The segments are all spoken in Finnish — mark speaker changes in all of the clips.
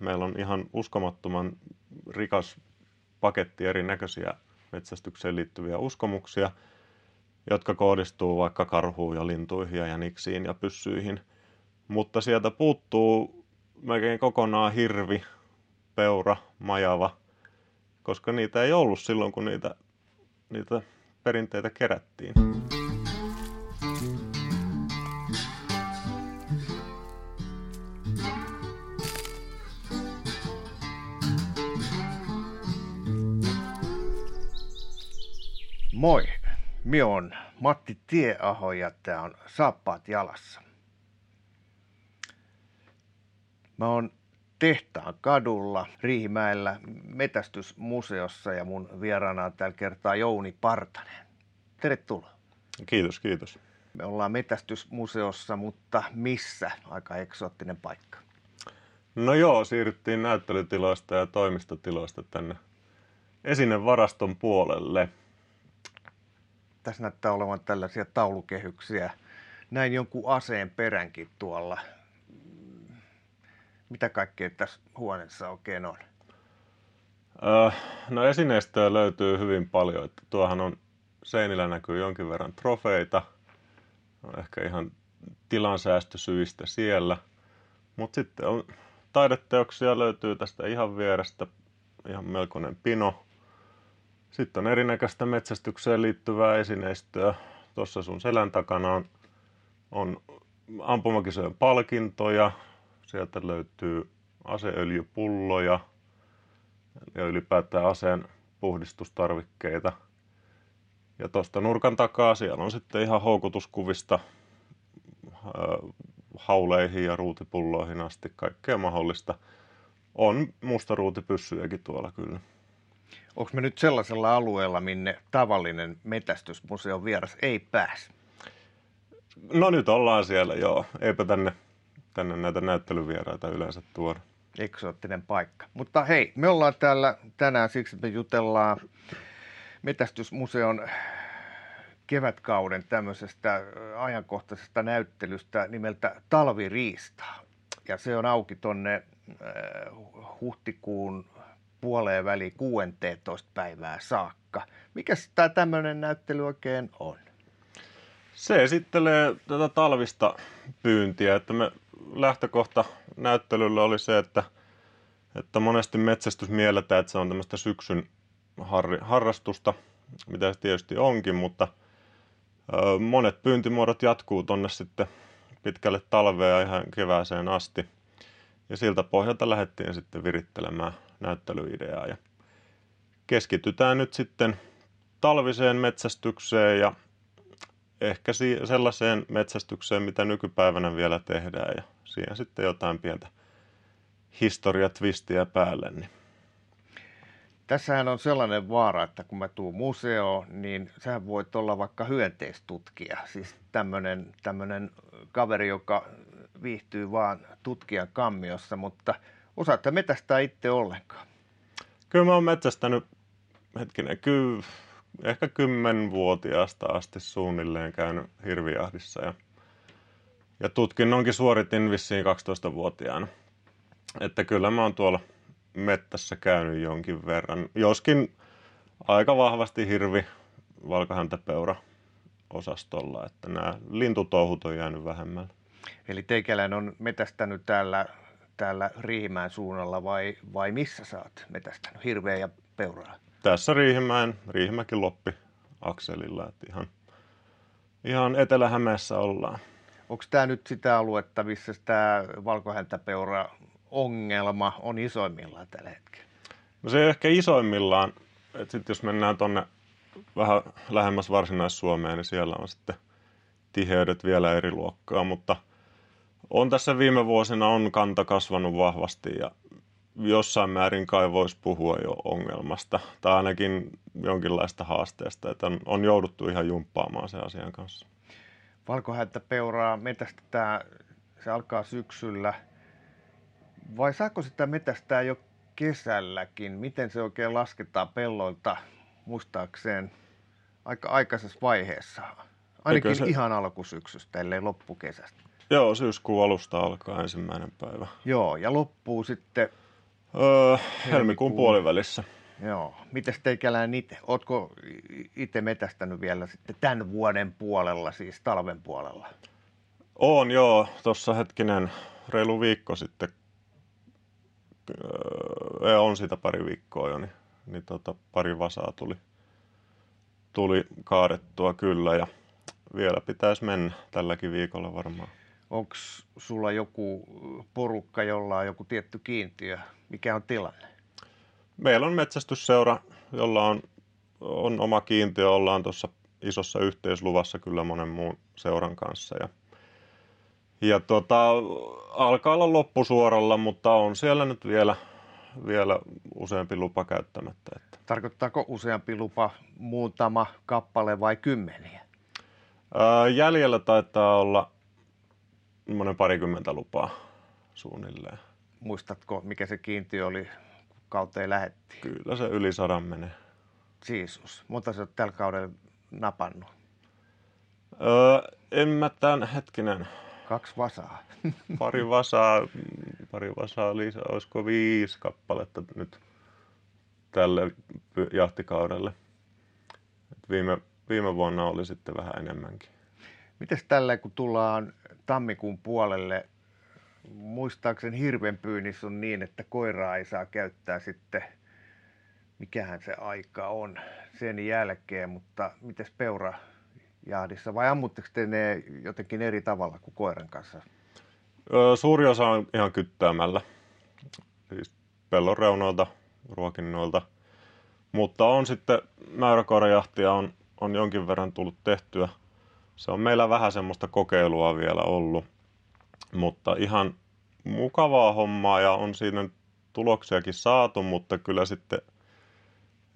Speaker 1: Meillä on ihan uskomattoman rikas paketti erinäköisiä metsästykseen liittyviä uskomuksia, jotka kohdistuu vaikka karhuun ja lintuihin ja jäniksiin ja pyssyihin. Mutta sieltä puuttuu melkein kokonaan hirvi, peura, majava, koska niitä ei ollut silloin, kun niitä, niitä perinteitä kerättiin.
Speaker 2: Moi, minä on Matti Tieaho ja tämä on Saappaat jalassa. Mä oon tehtaan kadulla Riihimäellä metästysmuseossa ja mun vieraana on tällä kertaa Jouni Partanen. Tervetuloa.
Speaker 1: Kiitos, kiitos.
Speaker 2: Me ollaan metästysmuseossa, mutta missä? Aika eksoottinen paikka.
Speaker 1: No joo, siirryttiin näyttelytiloista ja toimistotiloista tänne esinevaraston puolelle.
Speaker 2: Tässä näyttää olevan tällaisia taulukehyksiä. Näin jonkun aseen peränkin tuolla. Mitä kaikkea tässä huoneessa oikein on?
Speaker 1: Öö, no esineistöä löytyy hyvin paljon. Että tuohan on, seinillä näkyy jonkin verran trofeita. On ehkä ihan tilansäästösyistä siellä. Mutta sitten on taideteoksia löytyy tästä ihan vierestä. Ihan melkoinen pino. Sitten on erinäköistä metsästykseen liittyvää esineistöä. Tuossa sun selän takana on, on ampumakisojen palkintoja. Sieltä löytyy aseöljypulloja ja ylipäätään aseen puhdistustarvikkeita. Ja tuosta nurkan takaa siellä on sitten ihan houkutuskuvista hauleihin ja ruutipulloihin asti kaikkea mahdollista. On mustaruutipyssyjäkin tuolla kyllä.
Speaker 2: Onko me nyt sellaisella alueella, minne tavallinen metästysmuseon vieras ei pääse?
Speaker 1: No nyt ollaan siellä, joo. Eipä tänne, tänne näitä näyttelyvieraita yleensä tuoda.
Speaker 2: Eksoottinen paikka. Mutta hei, me ollaan täällä tänään siksi, me jutellaan metästysmuseon kevätkauden tämmöisestä ajankohtaisesta näyttelystä nimeltä Talviriista. Ja se on auki tonne huhtikuun puoleen väliin 16 päivää saakka. Mikä tämä tämmöinen näyttely oikein on?
Speaker 1: Se esittelee tätä talvista pyyntiä, että me lähtökohta näyttelyllä oli se, että, että monesti metsästys mielletään, että se on tämmöistä syksyn har, harrastusta, mitä se tietysti onkin, mutta monet pyyntimuodot jatkuu tonne sitten pitkälle talvea ihan kevääseen asti. Ja siltä pohjalta lähdettiin sitten virittelemään näyttelyideaa. Ja keskitytään nyt sitten talviseen metsästykseen ja ehkä sellaiseen metsästykseen, mitä nykypäivänä vielä tehdään ja siihen sitten jotain pientä historiatvistiä päälle. Niin.
Speaker 2: Tässähän on sellainen vaara, että kun mä tuun museoon, niin sähän voit olla vaikka hyönteistutkija. Siis tämmöinen kaveri, joka viihtyy vaan tutkijan kammiossa, mutta – Osaatte metästää itse ollenkaan?
Speaker 1: Kyllä mä oon metsästänyt, hetkinen, kyllä ehkä kymmenvuotiaasta asti suunnilleen käynyt hirvijahdissa ja, ja tutkinnonkin suoritin vissiin 12-vuotiaana. Että kyllä mä oon tuolla mettässä käynyt jonkin verran, joskin aika vahvasti hirvi, valkohäntäpeura osastolla, että nämä lintutouhut on jäänyt vähemmällä.
Speaker 2: Eli teikäläinen on metästänyt täällä täällä Riihimäen suunnalla vai, vai missä sä oot metästänyt hirveä ja peuraa?
Speaker 1: Tässä Riihimäen, Riihimäki Loppi akselilla, että ihan, ihan Etelä-Hämeessä ollaan.
Speaker 2: Onko tämä nyt sitä aluetta, missä tämä valkohäntäpeura ongelma on isoimmillaan tällä hetkellä?
Speaker 1: No se ehkä isoimmillaan, että sitten jos mennään tuonne vähän lähemmäs varsinais-Suomeen, niin siellä on sitten tiheydet vielä eri luokkaa, mutta – on tässä viime vuosina on kanta kasvanut vahvasti ja jossain määrin kai voisi puhua jo ongelmasta tai ainakin jonkinlaista haasteesta, että on, on jouduttu ihan jumppaamaan sen asian kanssa.
Speaker 2: Valkohäntäpeuraa metästetään, se alkaa syksyllä. Vai saako sitä metästää jo kesälläkin? Miten se oikein lasketaan pelloilta muistaakseen aika aikaisessa vaiheessa? Ainakin se... ihan alkusyksystä, ellei loppukesästä.
Speaker 1: Joo, syyskuun alusta alkaa ensimmäinen päivä.
Speaker 2: Joo, ja loppuu sitten
Speaker 1: Öö, helmikuun puolivälissä.
Speaker 2: Joo. Mites teikälään itse? Ootko itse metästänyt vielä sitten tämän vuoden puolella, siis talven puolella?
Speaker 1: On joo, tuossa hetkinen reilu viikko sitten, öö, on sitä pari viikkoa jo, niin, niin tota, pari vasaa tuli, tuli kaadettua kyllä ja vielä pitäisi mennä tälläkin viikolla varmaan.
Speaker 2: Onko sulla joku porukka, jolla on joku tietty kiintiö? Mikä on tilanne?
Speaker 1: Meillä on metsästysseura, jolla on, on oma kiintiö. Ollaan tuossa isossa yhteisluvassa kyllä monen muun seuran kanssa. Ja, ja tota, alkaa olla loppusuoralla, mutta on siellä nyt vielä, vielä useampi lupa käyttämättä. Että.
Speaker 2: Tarkoittaako useampi lupa muutama kappale vai kymmeniä?
Speaker 1: Ää, jäljellä taitaa olla monen parikymmentä lupaa suunnilleen.
Speaker 2: Muistatko, mikä se kiintiö oli, kun kauteen lähetti?
Speaker 1: Kyllä se yli sadan menee.
Speaker 2: Jeesus, mutta se on tällä kaudella napannut.
Speaker 1: Öö, en mä tämän hetkinen.
Speaker 2: Kaksi vasaa.
Speaker 1: pari vasaa, pari vasaa lisää, olisiko viisi kappaletta nyt tälle jahtikaudelle. Et viime, viime vuonna oli sitten vähän enemmänkin.
Speaker 2: Miten tällä, kun tullaan tammikuun puolelle, muistaakseni hirvenpyynnissä on niin, että koiraa ei saa käyttää sitten, mikähän se aika on sen jälkeen, mutta miten peura jahdissa vai ammutteko te ne jotenkin eri tavalla kuin koiran kanssa?
Speaker 1: Suuri osa on ihan kyttäämällä, siis pellon reunoilta, ruokinnoilta, mutta on sitten mäyräkoirajahtia on, on jonkin verran tullut tehtyä. Se on meillä vähän semmoista kokeilua vielä ollut, mutta ihan mukavaa hommaa ja on siinä tuloksiakin saatu, mutta kyllä sitten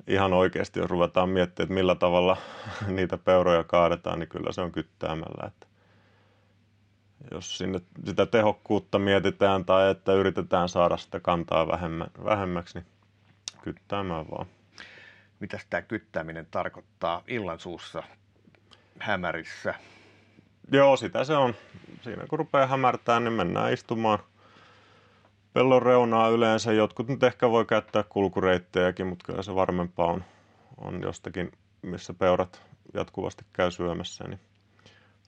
Speaker 1: ihan oikeasti, jos ruvetaan miettimään, että millä tavalla niitä peuroja kaadetaan, niin kyllä se on kyttäämällä. Että jos sinne sitä tehokkuutta mietitään tai että yritetään saada sitä kantaa vähemmän, vähemmäksi, niin kyttäämään vaan.
Speaker 2: Mitä tämä kyttääminen tarkoittaa illansuussa hämärissä?
Speaker 1: Joo, sitä se on. Siinä kun rupeaa hämärtää, niin mennään istumaan pellon reunaa yleensä. Jotkut nyt ehkä voi käyttää kulkureittejäkin, mutta kyllä se varmempaa on, on jostakin, missä peurat jatkuvasti käy syömässä. Niin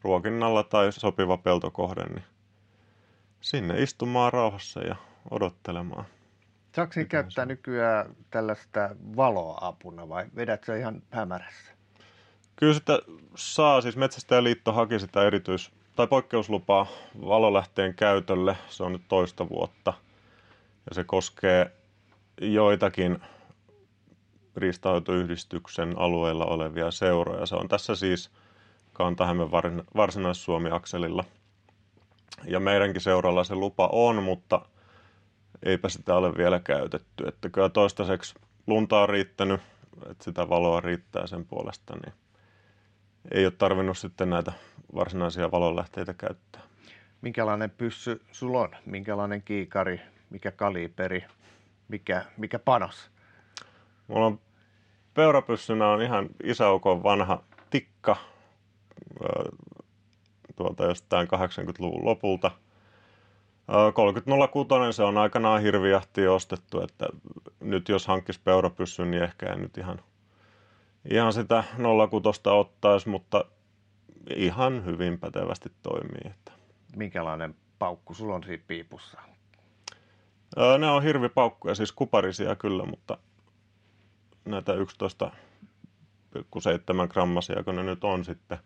Speaker 1: ruokinnalla tai sopiva peltokohde, niin sinne istumaan rauhassa ja odottelemaan.
Speaker 2: Saako käyttää nykyään tällaista valoa apuna vai vedät se ihan hämärässä?
Speaker 1: Kyllä sitä saa, siis Metsästäjäliitto haki sitä erityis- tai poikkeuslupaa valolähteen käytölle, se on nyt toista vuotta. Ja se koskee joitakin riistahoitoyhdistyksen alueella olevia seuroja. Se on tässä siis Kantahämeen varsinais-Suomi-akselilla. Ja meidänkin seuralla se lupa on, mutta eipä sitä ole vielä käytetty. Että kyllä toistaiseksi lunta on riittänyt, että sitä valoa riittää sen puolesta, niin ei ole tarvinnut sitten näitä varsinaisia valonlähteitä käyttää.
Speaker 2: Minkälainen pyssy sulla on? Minkälainen kiikari? Mikä kaliberi? Mikä, mikä panos?
Speaker 1: Mulla on peurapyssynä on ihan isäukon vanha tikka tuolta jostain 80-luvun lopulta. 30.06 se on aikanaan hirvijahtiin ostettu, että nyt jos hankkisi peurapyssyn, niin ehkä en nyt ihan – ihan sitä 06 ottaisi, mutta ihan hyvin pätevästi toimii. Että.
Speaker 2: Minkälainen paukku sulla on siinä piipussa?
Speaker 1: Öö, ne on hirvipaukkuja, siis kuparisia kyllä, mutta näitä 11,7 grammasia, kun ne nyt on sitten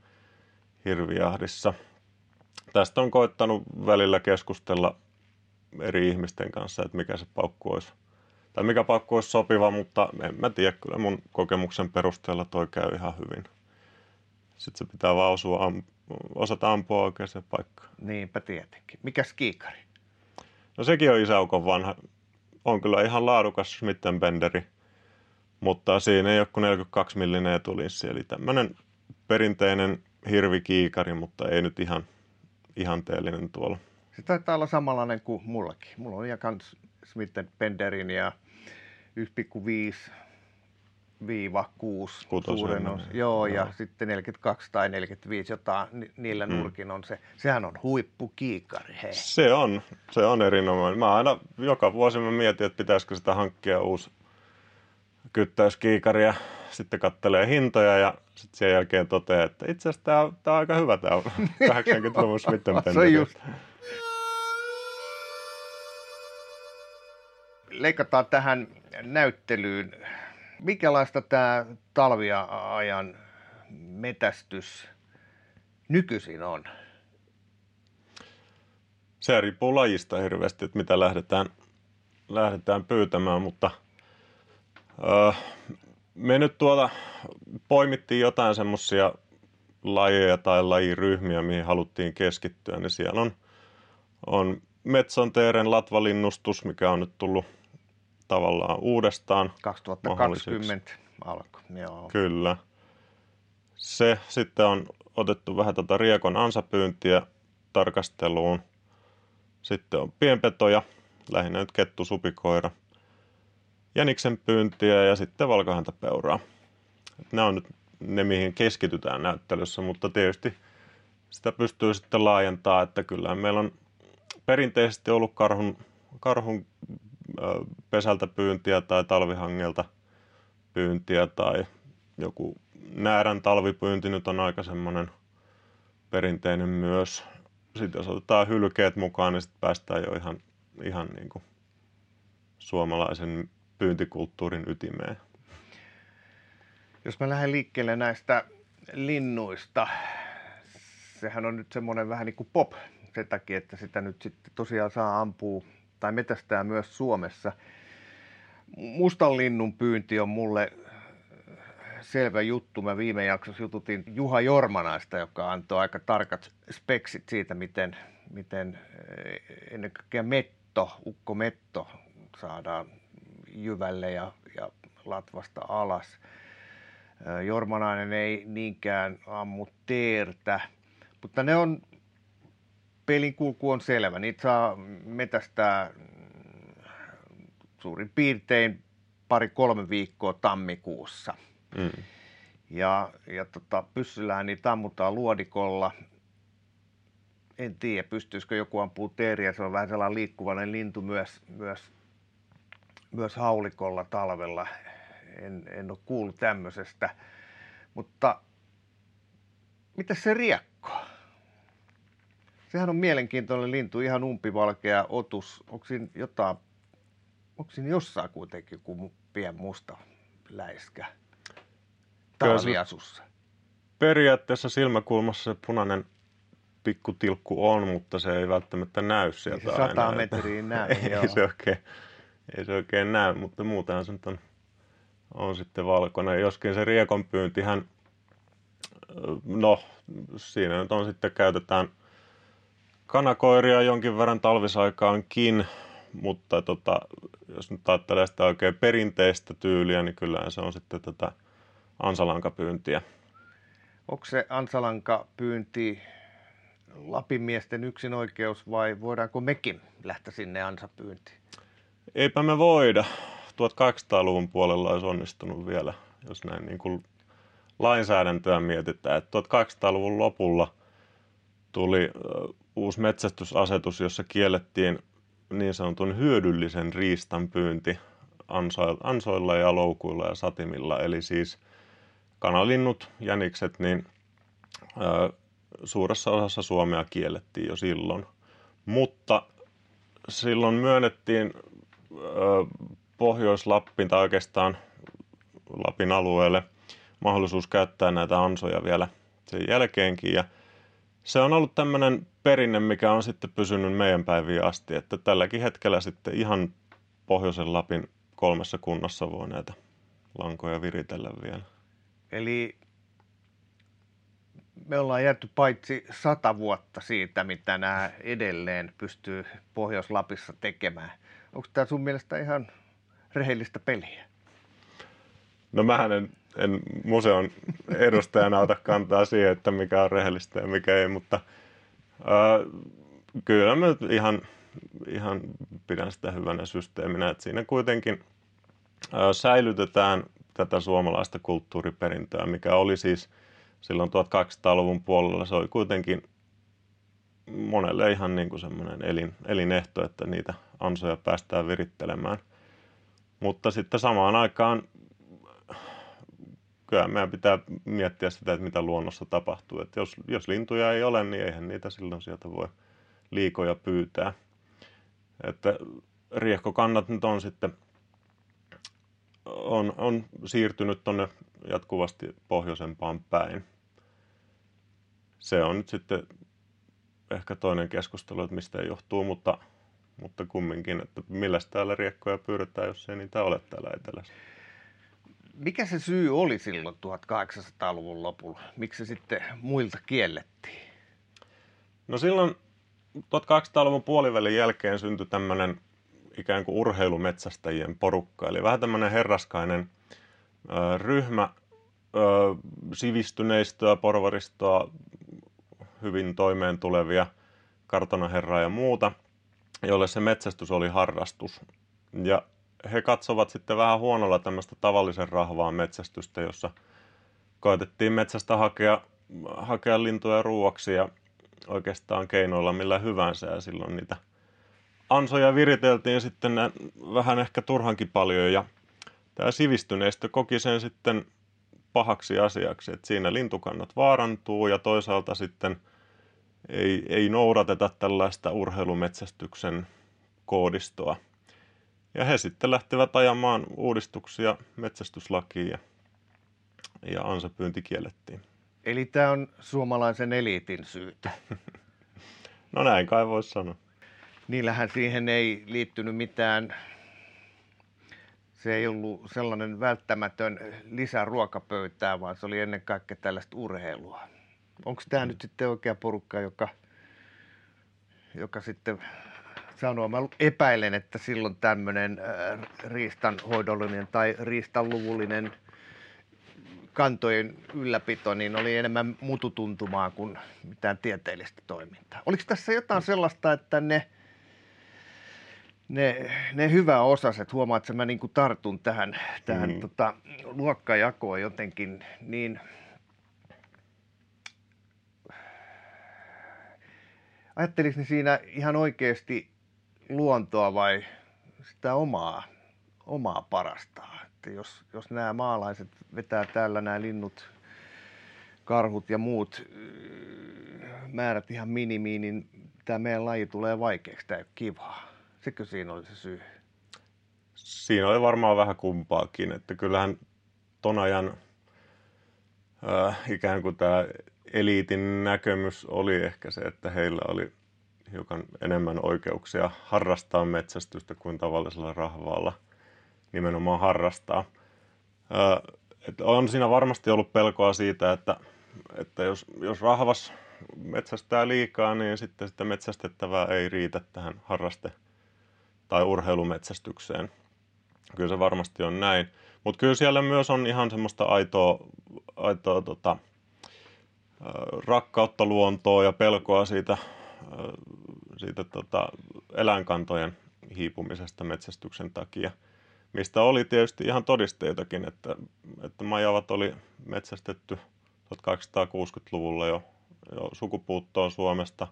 Speaker 1: hirvijahdissa. Tästä on koittanut välillä keskustella eri ihmisten kanssa, että mikä se paukku olisi tai mikä pakko olisi sopiva, mutta en mä tiedä, kyllä mun kokemuksen perusteella toi käy ihan hyvin. Sitten se pitää vaan osua, am, osata ampua oikeaan paikkaan.
Speaker 2: Niinpä tietenkin. Mikä kiikari?
Speaker 1: No sekin on isäukon vanha. On kyllä ihan laadukas Benderi, mutta siinä ei ole kuin 42 millinen etulinssi, eli tämmöinen perinteinen hirvikiikari, mutta ei nyt ihan ihanteellinen tuolla.
Speaker 2: Se taitaa olla samanlainen kuin mullakin. Mulla on ihan kans Smith Benderin ja 1,5 kuusi
Speaker 1: Kutosen,
Speaker 2: suuren osa. Joo, ja
Speaker 1: Joo.
Speaker 2: sitten 42 tai 45, jota ni- niillä
Speaker 1: Mm.
Speaker 2: nurkin on se. Sehän on huippukiikari, hei.
Speaker 1: Se on, se on erinomainen. Mä aina joka vuosi mä mietin, että pitäisikö sitä hankkia uusi kyttäyskiikari ja sitten kattelee hintoja ja sitten sen jälkeen toteaa, että itse asiassa tämä on, tää on aika hyvä tämä 80-luvun Smith
Speaker 2: Se on just. Leikataan tähän näyttelyyn. Mikälaista tämä talviajan metästys nykyisin on?
Speaker 1: Se riippuu lajista hirveästi, että mitä lähdetään, lähdetään pyytämään, mutta öö, me nyt tuota poimittiin jotain semmoisia lajeja tai lajiryhmiä, mihin haluttiin keskittyä, niin siellä on, on Metsonteeren latvalinnustus, mikä on nyt tullut tavallaan uudestaan
Speaker 2: 2020 alkoi. Joo.
Speaker 1: Kyllä. Se sitten on otettu vähän tätä riekon ansapyyntiä tarkasteluun. Sitten on pienpetoja, lähinnä nyt kettu, supikoira, jäniksen pyyntiä ja sitten valkohäntäpeuraa. Nämä on nyt ne, mihin keskitytään näyttelyssä, mutta tietysti sitä pystyy sitten laajentaa, että kyllä meillä on perinteisesti ollut karhun, karhun pesältä pyyntiä tai talvihangelta pyyntiä tai joku näärän talvipyynti nyt on aika semmoinen perinteinen myös. Sitten jos otetaan hylkeet mukaan, niin sitten päästään jo ihan, ihan niin kuin suomalaisen pyyntikulttuurin ytimeen.
Speaker 2: Jos mä lähden liikkeelle näistä linnuista, sehän on nyt semmoinen vähän niin kuin pop sen takia, että sitä nyt sitten tosiaan saa ampua tai metästää myös Suomessa. Mustan linnun pyynti on mulle selvä juttu. Mä viime jaksossa jututin Juha Jormanaista, joka antoi aika tarkat speksit siitä, miten, miten eh, ennen kaikkea metto, ukko metto saadaan jyvälle ja, ja latvasta alas. Ö, Jormanainen ei niinkään ammu teertä, mutta ne on, pelin kulku on selvä. Niitä saa metästää mm, suurin piirtein pari-kolme viikkoa tammikuussa.
Speaker 1: Mm.
Speaker 2: Ja, ja tota, pyssyllähän niitä ammutaan luodikolla. En tiedä, pystyisikö joku ampuu teeriä. Se on vähän sellainen liikkuvainen lintu myös, myös, myös haulikolla talvella. En, en ole kuullut tämmöisestä. Mutta mitä se riekko? Sehän on mielenkiintoinen lintu, ihan umpivalkea otus. Onko siinä jotain, onko siinä jossain kuitenkin joku pien musta läiskä? Talviasussa.
Speaker 1: Periaatteessa silmäkulmassa se punainen pikkutilkku on, mutta se ei välttämättä näy sieltä
Speaker 2: se 100
Speaker 1: aina,
Speaker 2: metriä näy,
Speaker 1: ei,
Speaker 2: joo.
Speaker 1: se oikein, ei se oikein näy, mutta muutenhan se on, on sitten valkoinen. Joskin se riekon pyyntihän, no siinä nyt on sitten käytetään kanakoiria jonkin verran talvisaikaankin, mutta tota, jos nyt ajattelee sitä oikein perinteistä tyyliä, niin kyllähän se on sitten tätä ansalankapyyntiä.
Speaker 2: Onko se ansalanka pyynti Lapinmiesten yksin oikeus vai voidaanko mekin lähteä sinne ansapyyntiin?
Speaker 1: Eipä me voida. 1800-luvun puolella olisi onnistunut vielä, jos näin niin kuin lainsäädäntöä mietitään. Että 1800-luvun lopulla tuli uusi metsästysasetus, jossa kiellettiin niin sanotun hyödyllisen riistan pyynti anso- ansoilla ja loukuilla ja satimilla. Eli siis kanalinnut, jänikset, niin ö, suuressa osassa Suomea kiellettiin jo silloin. Mutta silloin myönnettiin ö, Pohjois-Lappiin tai oikeastaan Lapin alueelle mahdollisuus käyttää näitä ansoja vielä sen jälkeenkin. Ja se on ollut tämmöinen perinne, mikä on sitten pysynyt meidän päiviin asti, että tälläkin hetkellä sitten ihan Pohjoisen Lapin kolmessa kunnassa voi näitä lankoja viritellä vielä.
Speaker 2: Eli me ollaan jääty paitsi sata vuotta siitä, mitä nämä edelleen pystyy Pohjois-Lapissa tekemään. Onko tämä sun mielestä ihan rehellistä peliä?
Speaker 1: No mähän en, en museon edustajana ota kantaa siihen, että mikä on rehellistä ja mikä ei, mutta ää, kyllä mä ihan, ihan pidän sitä hyvänä systeeminä, että siinä kuitenkin ää, säilytetään tätä suomalaista kulttuuriperintöä, mikä oli siis silloin 1200-luvun puolella. Se oli kuitenkin monelle ihan niin kuin semmoinen elin, elinehto, että niitä ansoja päästään virittelemään. Mutta sitten samaan aikaan kyllä meidän pitää miettiä sitä, että mitä luonnossa tapahtuu. Että jos, jos lintuja ei ole, niin eihän niitä silloin sieltä voi liikoja pyytää. Että riehkokannat nyt on sitten on, on siirtynyt tuonne jatkuvasti pohjoisempaan päin. Se on nyt sitten ehkä toinen keskustelu, että mistä johtuu, mutta, mutta kumminkin, että millä täällä riekkoja pyydetään, jos ei niitä ole täällä etelässä.
Speaker 2: Mikä se syy oli silloin 1800-luvun lopulla? Miksi se sitten muilta kiellettiin?
Speaker 1: No silloin 1800-luvun puolivälin jälkeen syntyi tämmöinen ikään kuin urheilumetsästäjien porukka, eli vähän tämmöinen herraskainen ö, ryhmä ö, sivistyneistöä, porvaristoa, hyvin toimeen tulevia kartanoherraa ja muuta, jolle se metsästys oli harrastus. Ja he katsovat sitten vähän huonolla tämmöistä tavallisen rahvaan metsästystä, jossa koetettiin metsästä hakea, hakea lintuja ruuaksi ja oikeastaan keinoilla millä hyvänsä ja silloin niitä ansoja viriteltiin sitten vähän ehkä turhankin paljon ja tämä sivistyneistö koki sen sitten pahaksi asiaksi, että siinä lintukannat vaarantuu ja toisaalta sitten ei, ei noudateta tällaista urheilumetsästyksen koodistoa. Ja he sitten lähtevät ajamaan uudistuksia metsästyslakiin ja, ja ansapyynti kiellettiin.
Speaker 2: Eli tämä on suomalaisen eliitin syytä.
Speaker 1: no näin kai voisi sanoa.
Speaker 2: Niillähän siihen ei liittynyt mitään, se ei ollut sellainen välttämätön lisä ruokapöytää, vaan se oli ennen kaikkea tällaista urheilua. Onko tämä mm. nyt sitten oikea porukka, joka, joka sitten sanoo, mä epäilen, että silloin tämmöinen äh, riistanhoidollinen tai riistanluvullinen kantojen ylläpito niin oli enemmän mututuntumaa kuin mitään tieteellistä toimintaa. Oliko tässä jotain sellaista, että ne, ne, ne hyvä osaset, huomaat, että mä niin kuin tartun tähän, tähän mm. tota, luokkajakoon jotenkin, niin ajatteliko siinä ihan oikeasti luontoa vai sitä omaa, omaa parastaan? Että jos, jos nämä maalaiset vetää täällä nämä linnut, karhut ja muut määrät ihan minimiin, niin tämä meidän laji tulee vaikeaksi, tämä ei ole kivaa. Sekö siinä oli se syy?
Speaker 1: Siinä oli varmaan vähän kumpaakin, että kyllähän ton ajan äh, ikään kuin tämä eliitin näkemys oli ehkä se, että heillä oli hiukan enemmän oikeuksia harrastaa metsästystä kuin tavallisella rahvaalla nimenomaan harrastaa. että on siinä varmasti ollut pelkoa siitä, että, että jos, jos rahvas metsästää liikaa, niin sitten sitä metsästettävää ei riitä tähän harraste- tai urheilumetsästykseen. Kyllä se varmasti on näin. Mutta kyllä siellä myös on ihan semmoista aitoa, aitoa tota, rakkautta luontoa ja pelkoa siitä siitä tota, eläinkantojen hiipumisesta metsästyksen takia, mistä oli tietysti ihan todisteitakin, että, että majavat oli metsästetty 1860-luvulla jo, jo sukupuuttoon Suomesta.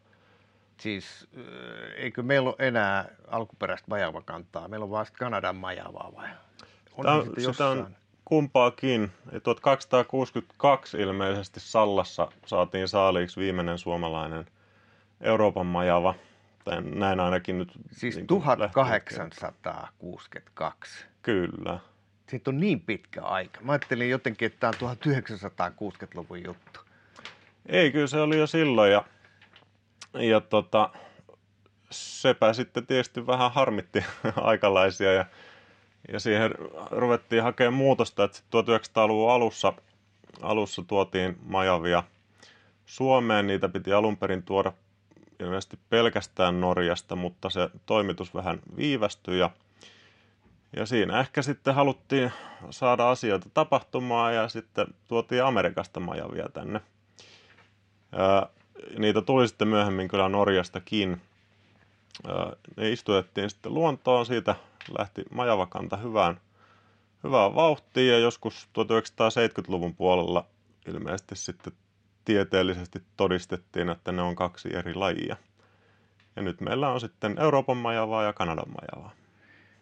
Speaker 2: Siis eikö meillä ole enää alkuperäistä majavakantaa? Meillä on vasta Kanadan majavaa vai?
Speaker 1: On Tämä, sitä on kumpaakin. 1262 ilmeisesti Sallassa saatiin saaliiksi viimeinen suomalainen Euroopan majava. Tai näin ainakin nyt.
Speaker 2: Siis niin 1862.
Speaker 1: Kyllä.
Speaker 2: Siitä on niin pitkä aika. Mä ajattelin jotenkin, että tämä on 1960-luvun juttu.
Speaker 1: Ei, kyllä se oli jo silloin. Ja, ja tota, sepä sitten tietysti vähän harmitti aikalaisia ja, ja siihen ruvettiin hakemaan muutosta, että 1900-luvun alussa, alussa tuotiin majavia Suomeen. Niitä piti alun perin tuoda ilmeisesti pelkästään Norjasta, mutta se toimitus vähän viivästyi ja, ja siinä ehkä sitten haluttiin saada asioita tapahtumaan ja sitten tuotiin Amerikasta majavia tänne. Ja niitä tuli sitten myöhemmin kyllä Norjastakin. Ne istutettiin sitten luontoon, siitä lähti majavakanta hyvään, hyvää vauhtia ja joskus 1970-luvun puolella ilmeisesti sitten tieteellisesti todistettiin, että ne on kaksi eri lajia. Ja nyt meillä on sitten Euroopan majavaa ja Kanadan majavaa.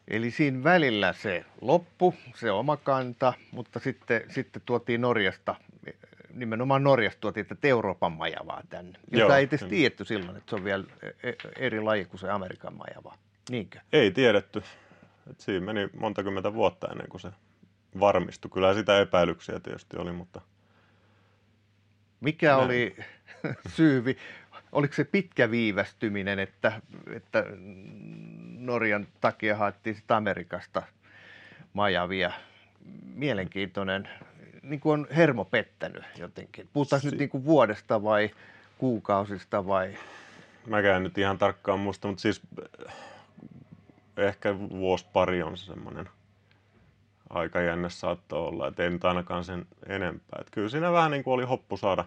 Speaker 2: Eli siinä välillä se loppu, se oma kanta, mutta sitten, sitten tuotiin Norjasta, nimenomaan Norjasta tuotiin tätä Euroopan majavaa tänne, jota Joo, ei edes tiedetty silloin, että se on vielä e, e, eri laji kuin se Amerikan majava. Niinkö?
Speaker 1: Ei tiedetty. Et siinä meni monta kymmentä vuotta ennen kuin se varmistui. Kyllä sitä epäilyksiä tietysti oli, mutta...
Speaker 2: Mikä Näin. oli syy? Oliko se pitkä viivästyminen, että, että Norjan takia haettiin sitä Amerikasta majavia? Mielenkiintoinen, niin kuin on hermo pettänyt jotenkin. Puhutaan si- nyt niin kuin vuodesta vai kuukausista vai?
Speaker 1: Mäkään nyt ihan tarkkaan muista, mutta siis ehkä vuosi pari on se semmoinen aika jännä saattoi olla, että ei nyt ainakaan sen enempää. Että kyllä siinä vähän niin kuin oli hoppu saada,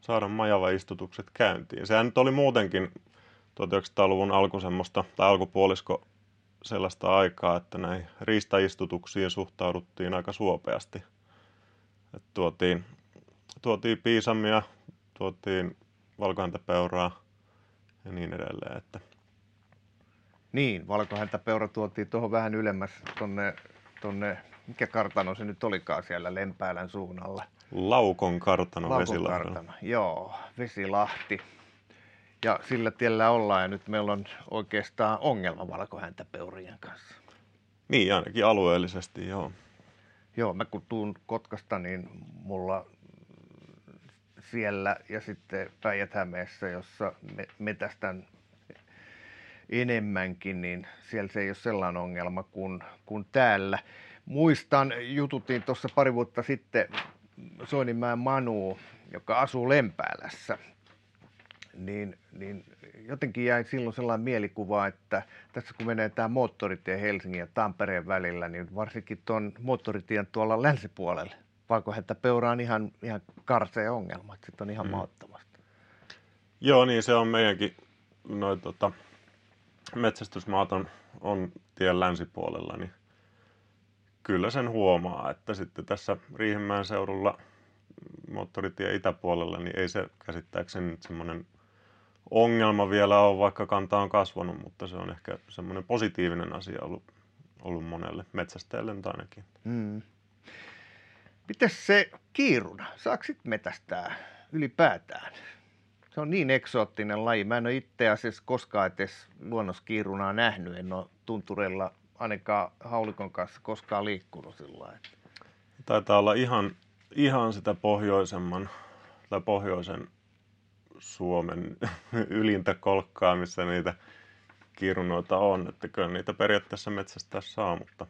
Speaker 1: saada majava-istutukset käyntiin. Sehän nyt oli muutenkin 1900-luvun alku semmoista, tai alkupuolisko sellaista aikaa, että näihin riistaistutuksiin suhtauduttiin aika suopeasti. että tuotiin, tuotiin piisamia, tuotiin valkohäntäpeuraa ja niin edelleen. Että
Speaker 2: niin, valkohäntäpeura tuotiin tuohon vähän ylemmäs tonne, tonne, mikä kartano se nyt olikaan siellä Lempäälän suunnalla.
Speaker 1: Laukon kartano,
Speaker 2: Laukon Vesilahti. kartano, joo, Vesilahti. Ja sillä tiellä ollaan ja nyt meillä on oikeastaan ongelma valkohäntäpeurien kanssa.
Speaker 1: Niin, ainakin alueellisesti, joo.
Speaker 2: Joo, mä kun tuun Kotkasta, niin mulla siellä ja sitten päijät jossa me, metästän enemmänkin, niin siellä se ei ole sellainen ongelma kuin, kuin täällä. Muistan, jututtiin tuossa pari vuotta sitten Soininmäen Manu, joka asuu Lempäälässä, niin, niin jotenkin jäi silloin sellainen mielikuva, että tässä kun menee tämä moottoritie Helsingin ja Tampereen välillä, niin varsinkin tuon moottoritien tuolla länsipuolella, peura on ihan, ihan karsea ongelma, että sitten on ihan mm. maattomasti.
Speaker 1: Joo, niin se on meidänkin noin tota, metsästysmaat on, on tien länsipuolella, niin kyllä sen huomaa, että sitten tässä Riihimäen seudulla moottoritie itäpuolella, niin ei se käsittääkseni nyt semmoinen ongelma vielä ole, vaikka kanta on kasvanut, mutta se on ehkä semmoinen positiivinen asia ollut, ollut monelle metsästäjälle ainakin. Hmm.
Speaker 2: Mites se kiiruna? Saako metästää ylipäätään? Se on niin eksoottinen laji. Mä en ole itse asiassa koskaan edes luonnoskiirunaa nähnyt. En ole tuntureilla ainakaan haulikon kanssa koskaan liikkunut sillä
Speaker 1: Taitaa olla ihan, ihan sitä pohjoisemman tai pohjoisen Suomen ylintä kolkkaa, missä niitä kiirunoita on. Että kyllä niitä periaatteessa metsästä saa, mutta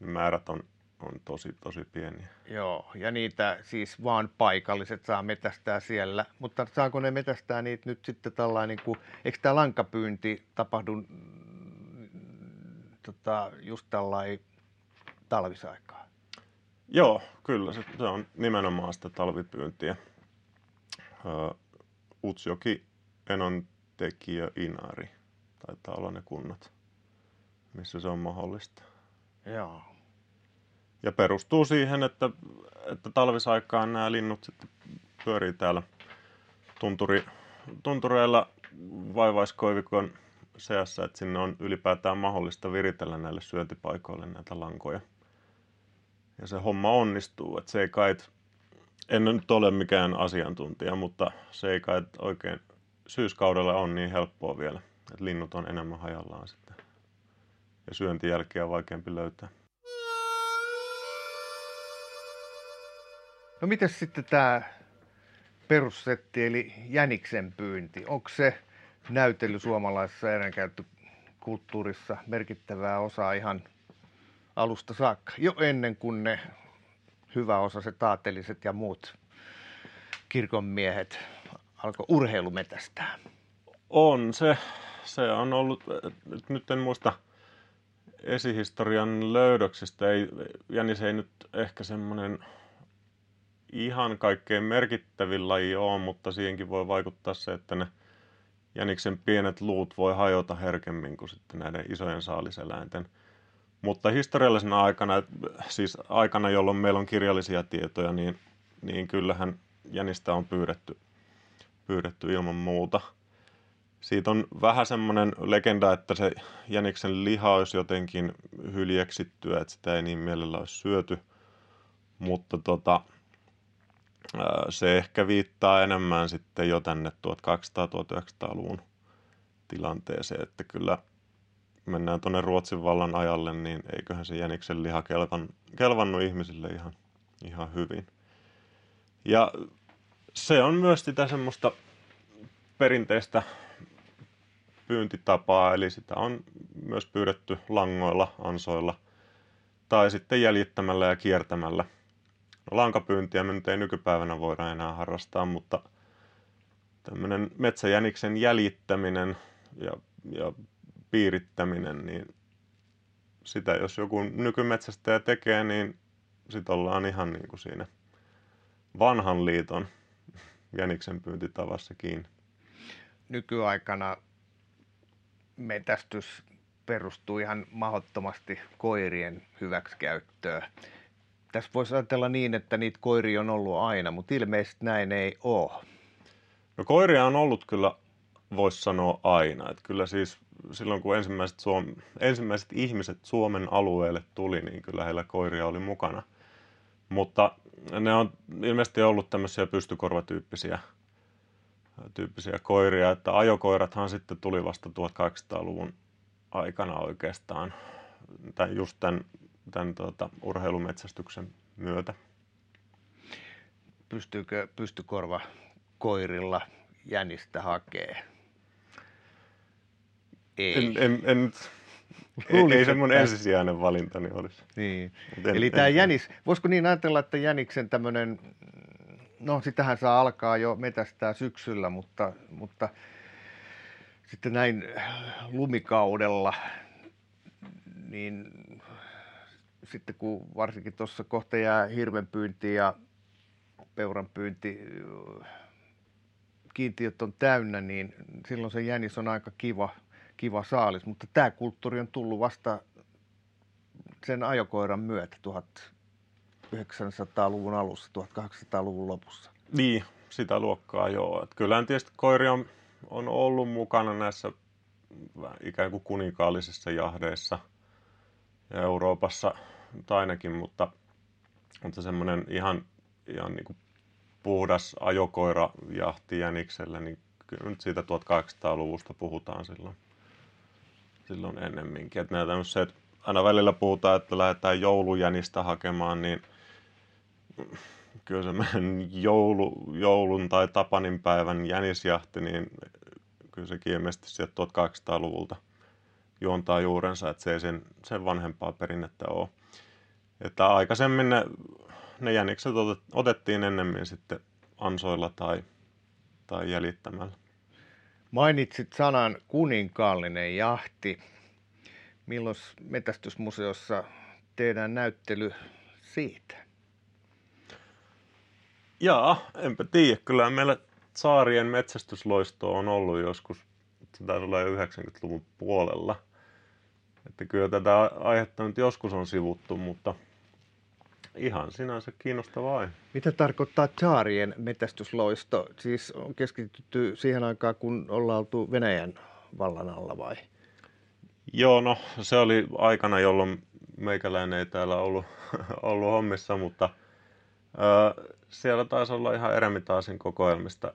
Speaker 1: määrät on on tosi, tosi pieniä.
Speaker 2: Joo, ja niitä siis vaan paikalliset saa metästää siellä. Mutta saako ne metästää niitä nyt sitten tällainen, niin kuin, eikö tämä lankapyynti tapahdu mm, tota, just tällainen talvisaikaa?
Speaker 1: Joo, kyllä. Se, se on nimenomaan sitä talvipyyntiä. Uh, Utsjoki, Enontekijä, Inari. Taitaa olla ne kunnat, missä se on mahdollista.
Speaker 2: Joo.
Speaker 1: Ja perustuu siihen, että, että talvisaikaan nämä linnut sitten pyörii täällä tunturi, tuntureilla vaivaiskoivikon seassa, että sinne on ylipäätään mahdollista viritellä näille syöntipaikoille näitä lankoja. Ja se homma onnistuu, että se ei kai, en nyt ole mikään asiantuntija, mutta se ei kai oikein syyskaudella on niin helppoa vielä, että linnut on enemmän hajallaan sitten. Ja syöntijälkeä on vaikeampi löytää.
Speaker 2: No miten sitten tämä perussetti eli jäniksen pyynti? Onko se näytely suomalaisessa eräänkäyttökulttuurissa merkittävää osaa ihan alusta saakka, jo ennen kuin ne hyvä osa se taateliset ja muut kirkonmiehet alkoi urheilumetästää?
Speaker 1: On se. Se on ollut, nyt en muista esihistorian löydöksistä, ei, Jänis ei nyt ehkä semmoinen ihan kaikkein merkittävin laji on, mutta siihenkin voi vaikuttaa se, että ne jäniksen pienet luut voi hajota herkemmin kuin sitten näiden isojen saaliseläinten. Mutta historiallisena aikana, siis aikana, jolloin meillä on kirjallisia tietoja, niin, niin kyllähän jänistä on pyydetty, pyydetty ilman muuta. Siitä on vähän semmoinen legenda, että se jäniksen liha olisi jotenkin hyljeksittyä, että sitä ei niin mielellä olisi syöty. Mutta tota, se ehkä viittaa enemmän sitten jo tänne 1200-1900-luvun tilanteeseen, että kyllä mennään tuonne Ruotsin vallan ajalle, niin eiköhän se jäniksen liha kelvan, kelvannut ihmisille ihan, ihan hyvin. Ja se on myös sitä semmoista perinteistä pyyntitapaa, eli sitä on myös pyydetty langoilla, ansoilla tai sitten jäljittämällä ja kiertämällä. Lankapyyntiä me nyt ei nykypäivänä voida enää harrastaa, mutta tämmöinen metsäjäniksen jäljittäminen ja, ja piirittäminen, niin sitä jos joku nykymetsästäjä tekee, niin sitten ollaan ihan niin kuin siinä vanhan liiton jäniksen pyyntitavassa kiinni.
Speaker 2: Nykyaikana metästys perustuu ihan mahdottomasti koirien hyväksikäyttöön. Tässä voisi ajatella niin, että niitä koiria on ollut aina, mutta ilmeisesti näin ei ole.
Speaker 1: No koiria on ollut kyllä, voisi sanoa aina. Että kyllä siis silloin, kun ensimmäiset, Suom- ensimmäiset ihmiset Suomen alueelle tuli, niin kyllä heillä koiria oli mukana. Mutta ne on ilmeisesti ollut tämmöisiä pystykorvatyyppisiä tyyppisiä koiria, että ajokoirathan sitten tuli vasta 1800-luvun aikana oikeastaan, tämän, just tämän, tämän tuota, urheilumetsästyksen myötä.
Speaker 2: Pystyykö pystykorva koirilla jänistä hakee?
Speaker 1: Ei. En, en, en, Luulisin, ei, ei se mun ensisijainen valintani olisi.
Speaker 2: Niin. En, Eli en, tämä jänis, voisiko niin ajatella, että jäniksen tämmöinen no sitähän saa alkaa jo metästää syksyllä, mutta, mutta sitten näin lumikaudella, niin sitten kun varsinkin tuossa kohta jää hirvenpyynti ja peuranpyynti, kiintiöt on täynnä, niin silloin se jänis on aika kiva, kiva saalis. Mutta tämä kulttuuri on tullut vasta sen ajokoiran myötä 1900-luvun alussa, 1800-luvun lopussa.
Speaker 1: Niin, sitä luokkaa joo. Et kyllähän tietysti koiri on, on ollut mukana näissä ikään kuin kuninkaallisissa jahdeissa ja Euroopassa ainakin, mutta, mutta semmoinen ihan, ihan niin kuin puhdas ajokoira jahti jäniksellä, niin kyllä nyt siitä 1800-luvusta puhutaan silloin, silloin ennemminkin. Että näitä se, että aina välillä puhutaan, että lähdetään joulujänistä hakemaan, niin kyllä semmoinen joulu, joulun tai Tapanin päivän jänisjahti, niin kyllä sekin ilmeisesti sieltä 1800-luvulta juontaa juurensa, että se ei sen, sen vanhempaa perinnettä ole. Että aikaisemmin ne, ne jänikset otettiin ennemmin sitten ansoilla tai, tai jäljittämällä.
Speaker 2: Mainitsit sanan kuninkaallinen jahti. Milloin Metästysmuseossa tehdään näyttely siitä?
Speaker 1: Jaa, enpä tiedä. Kyllä meillä saarien metsästysloisto on ollut joskus, se taisi olla jo 90-luvun puolella. Että kyllä tätä aihetta nyt joskus on sivuttu, mutta ihan sinänsä kiinnostavaa.
Speaker 2: Mitä tarkoittaa saarien metsästysloisto? Siis on keskitytty siihen aikaan, kun ollaan oltu Venäjän vallan alla vai?
Speaker 1: Joo, no se oli aikana, jolloin meikäläinen ei täällä ollut, ollut hommissa, mutta siellä taisi olla ihan Eremitaasin kokoelmista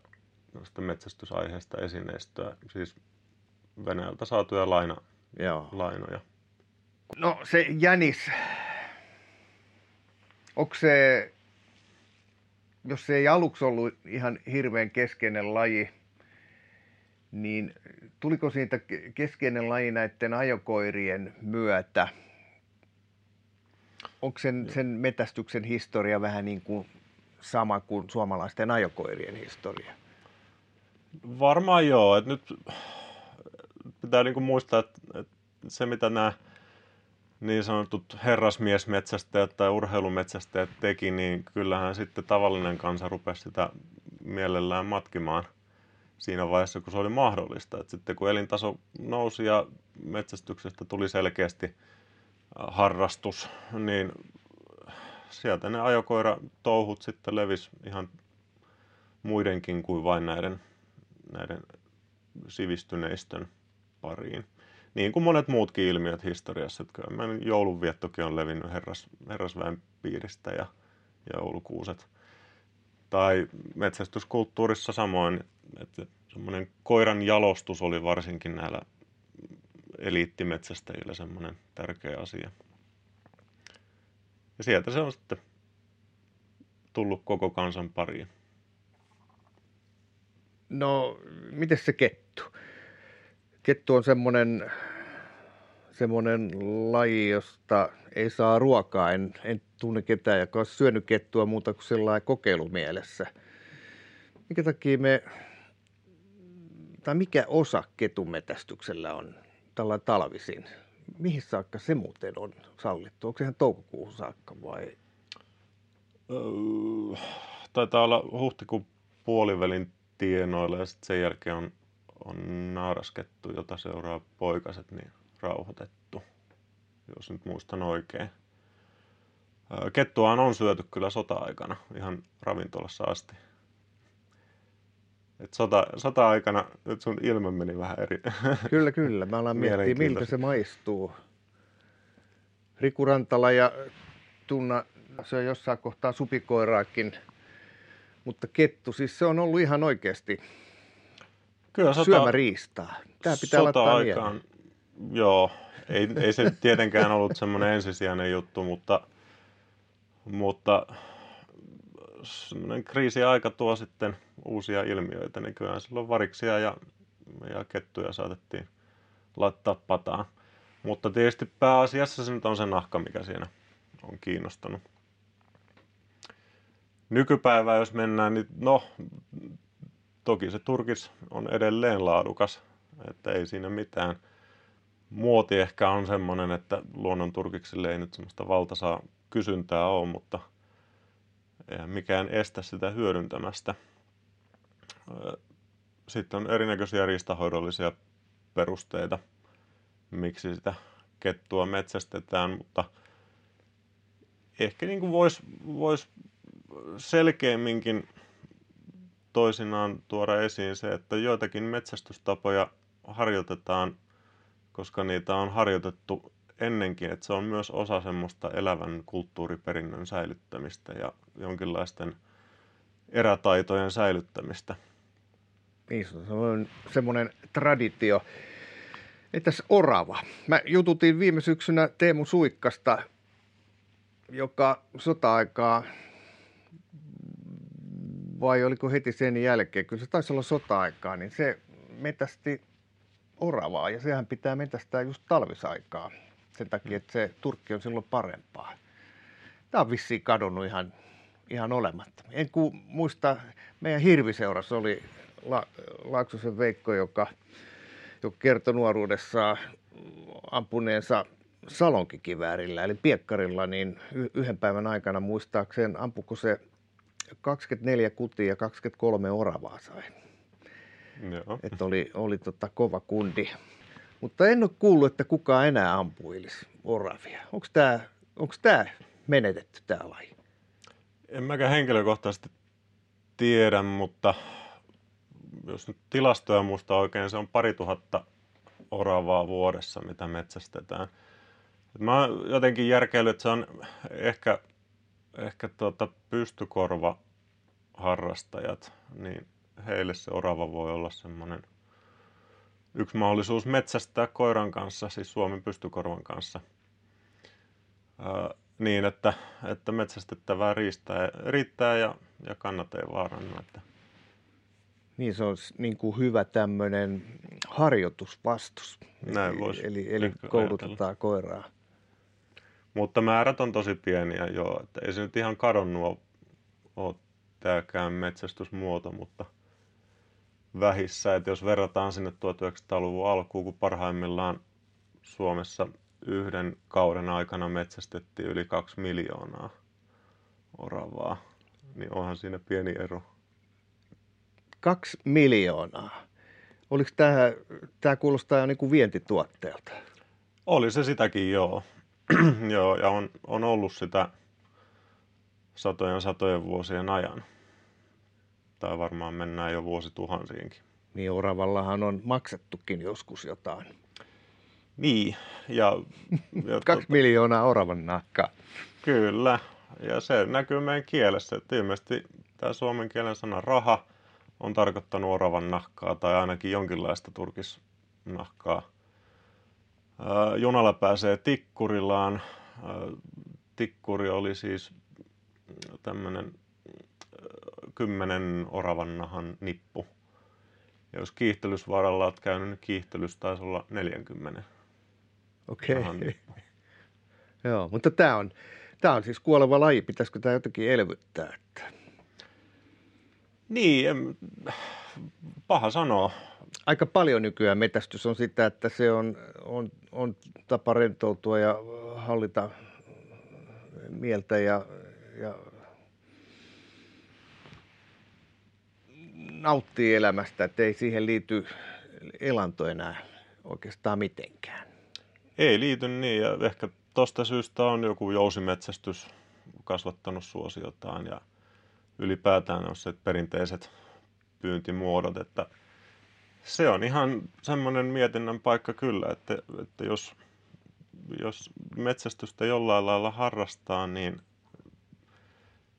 Speaker 1: noista metsästysaiheista esineistöä, siis Venäjältä saatuja laina, Joo. lainoja.
Speaker 2: No se jänis, onko se, jos se ei aluksi ollut ihan hirveän keskeinen laji, niin tuliko siitä keskeinen laji näiden ajokoirien myötä? Onko sen, sen metästyksen historia vähän niin kuin sama kuin suomalaisten ajokoirien historia?
Speaker 1: Varmaan joo. Et nyt pitää niinku muistaa, että, että se mitä nämä niin sanotut herrasmiesmetsästäjät tai urheilumetsästäjät teki, niin kyllähän sitten tavallinen kansa rupesi sitä mielellään matkimaan siinä vaiheessa, kun se oli mahdollista. Et sitten kun elintaso nousi ja metsästyksestä tuli selkeästi harrastus, niin sieltä ne ajokoira touhut sitten levis ihan muidenkin kuin vain näiden, näiden sivistyneistön pariin. Niin kuin monet muutkin ilmiöt historiassa, että kyllä joulunviettokin on levinnyt herras, herrasväen piiristä ja joulukuuset. Tai metsästyskulttuurissa samoin, että semmoinen koiran jalostus oli varsinkin näillä eliittimetsästäjillä semmoinen tärkeä asia. Ja sieltä se on sitten tullut koko kansan pariin.
Speaker 2: No, miten se kettu? Kettu on semmoinen, semmoinen laji, josta ei saa ruokaa. En, en tunne ketään, joka olisi syönyt kettua muuta kuin sellainen kokeilumielessä. Mikä takia me, tai mikä osa ketumetästyksellä on tällä talvisin? Mihin saakka se muuten on sallittu? Onko se ihan toukokuuhun saakka vai?
Speaker 1: Öö, taitaa olla huhtikuun puolivälin tienoilla ja sitten sen jälkeen on, on naaraskettu, jota seuraa poikaset, niin rauhoitettu, jos nyt muistan oikein. Kettuaan on syöty kyllä sota-aikana ihan ravintolassa asti. Et sota, sota-aikana nyt sun ilme meni vähän eri.
Speaker 2: Kyllä, kyllä. Mä alan miettiä, miltä se maistuu. Riku Rantala ja Tunna se on jossain kohtaa supikoiraakin mutta kettu, siis se on ollut ihan oikeasti Kyllä, sota, syömäriistaa. Tämä pitää laittaa aikaan,
Speaker 1: Joo, ei, ei se tietenkään ollut semmoinen ensisijainen juttu, mutta, mutta semmoinen kriisiaika tuo sitten uusia ilmiöitä, niin kyllä silloin variksia ja, ja kettuja saatettiin laittaa pataan. Mutta tietysti pääasiassa se nyt on se nahka, mikä siinä on kiinnostanut nykypäivää jos mennään, niin no, toki se turkis on edelleen laadukas, että ei siinä mitään. Muoti ehkä on semmoinen, että luonnon turkiksille ei nyt semmoista valtasaa kysyntää ole, mutta eihän mikään estä sitä hyödyntämästä. Sitten on erinäköisiä riistahoidollisia perusteita, miksi sitä kettua metsästetään, mutta ehkä niin voisi vois selkeämminkin toisinaan tuoda esiin se, että joitakin metsästystapoja harjoitetaan, koska niitä on harjoitettu ennenkin, että se on myös osa semmoista elävän kulttuuriperinnön säilyttämistä ja jonkinlaisten erätaitojen säilyttämistä.
Speaker 2: Niin, se on semmoinen traditio. Entäs orava? Mä jututin viime syksynä Teemu Suikkasta, joka sota-aikaa vai oliko heti sen jälkeen, kyllä se taisi olla sota-aikaa, niin se metästi oravaa ja sehän pitää metästää just talvisaikaa sen takia, että se turkki on silloin parempaa. Tämä on vissiin kadonnut ihan, ihan olematta. En ku, muista, meidän hirviseurassa oli La, Laaksosen Veikko, joka, joka kertoi nuoruudessaan ampuneensa salonkikiväärillä, eli piekkarilla, niin yhden päivän aikana muistaakseen ampuko se 24 kutia ja 23 oravaa sain. Joo. Että oli, oli tota kova kundi. Mutta en ole kuullut, että kukaan enää ampuilisi oravia. Onko tämä tää menetetty tämä laji?
Speaker 1: En mäkään henkilökohtaisesti tiedä, mutta jos nyt tilastoja muista oikein, se on pari tuhatta oravaa vuodessa, mitä metsästetään. Mä jotenkin järkeillyt, että se on ehkä ehkä tuota pystykorva harrastajat, niin heille se orava voi olla semmoinen yksi mahdollisuus metsästää koiran kanssa, siis Suomen pystykorvan kanssa, ää, niin että, että metsästettävää riistää, riittää ja, ja kannat ei vaarannu. Että.
Speaker 2: Niin se on niin kuin hyvä tämmöinen harjoitusvastus.
Speaker 1: Näin voisi
Speaker 2: Eli, eli koulutetaan ajatella. koiraa
Speaker 1: mutta määrät on tosi pieniä joo, että ei se nyt ihan kadonnut ole tämäkään metsästysmuoto, mutta vähissä, että jos verrataan sinne 1900-luvun alkuun, kun parhaimmillaan Suomessa yhden kauden aikana metsästettiin yli kaksi miljoonaa oravaa, niin onhan siinä pieni ero.
Speaker 2: Kaksi miljoonaa. Oliko tämä, tämä kuulostaa jo niin kuin vientituotteelta?
Speaker 1: Oli se sitäkin, joo Joo, ja on, on ollut sitä satojen satojen vuosien ajan. Tai varmaan mennään jo vuosituhansiinkin.
Speaker 2: Niin oravallahan on maksettukin joskus jotain.
Speaker 1: Niin, ja...
Speaker 2: ja Kaksi to... miljoonaa oravan nahkaa.
Speaker 1: Kyllä, ja se näkyy meidän kielessä. Että ilmeisesti tämä suomen kielen sana raha on tarkoittanut oravan nahkaa tai ainakin jonkinlaista turkisnahkaa. Junalla pääsee Tikkurillaan. Tikkuri oli siis tämmöinen kymmenen oravannahan nippu. Ja jos kiihtelysvaralla olet käynyt, niin kiihtelys taisi olla 40.
Speaker 2: Okei. Okay. Joo, mutta tämä on, tämä on siis kuoleva laji. Pitäisikö tämä jotenkin elvyttää? Että...
Speaker 1: Niin, en, paha sanoa.
Speaker 2: Aika paljon nykyään metästys on sitä, että se on, on, on tapa rentoutua ja hallita mieltä ja, ja nauttii elämästä, että ei siihen liity elanto enää oikeastaan mitenkään.
Speaker 1: Ei liity niin ja ehkä tuosta syystä on joku jousimetsästys kasvattanut suosiotaan ja ylipäätään on se perinteiset pyyntimuodot, että se on ihan semmoinen mietinnän paikka kyllä, että, että jos, jos metsästystä jollain lailla harrastaa, niin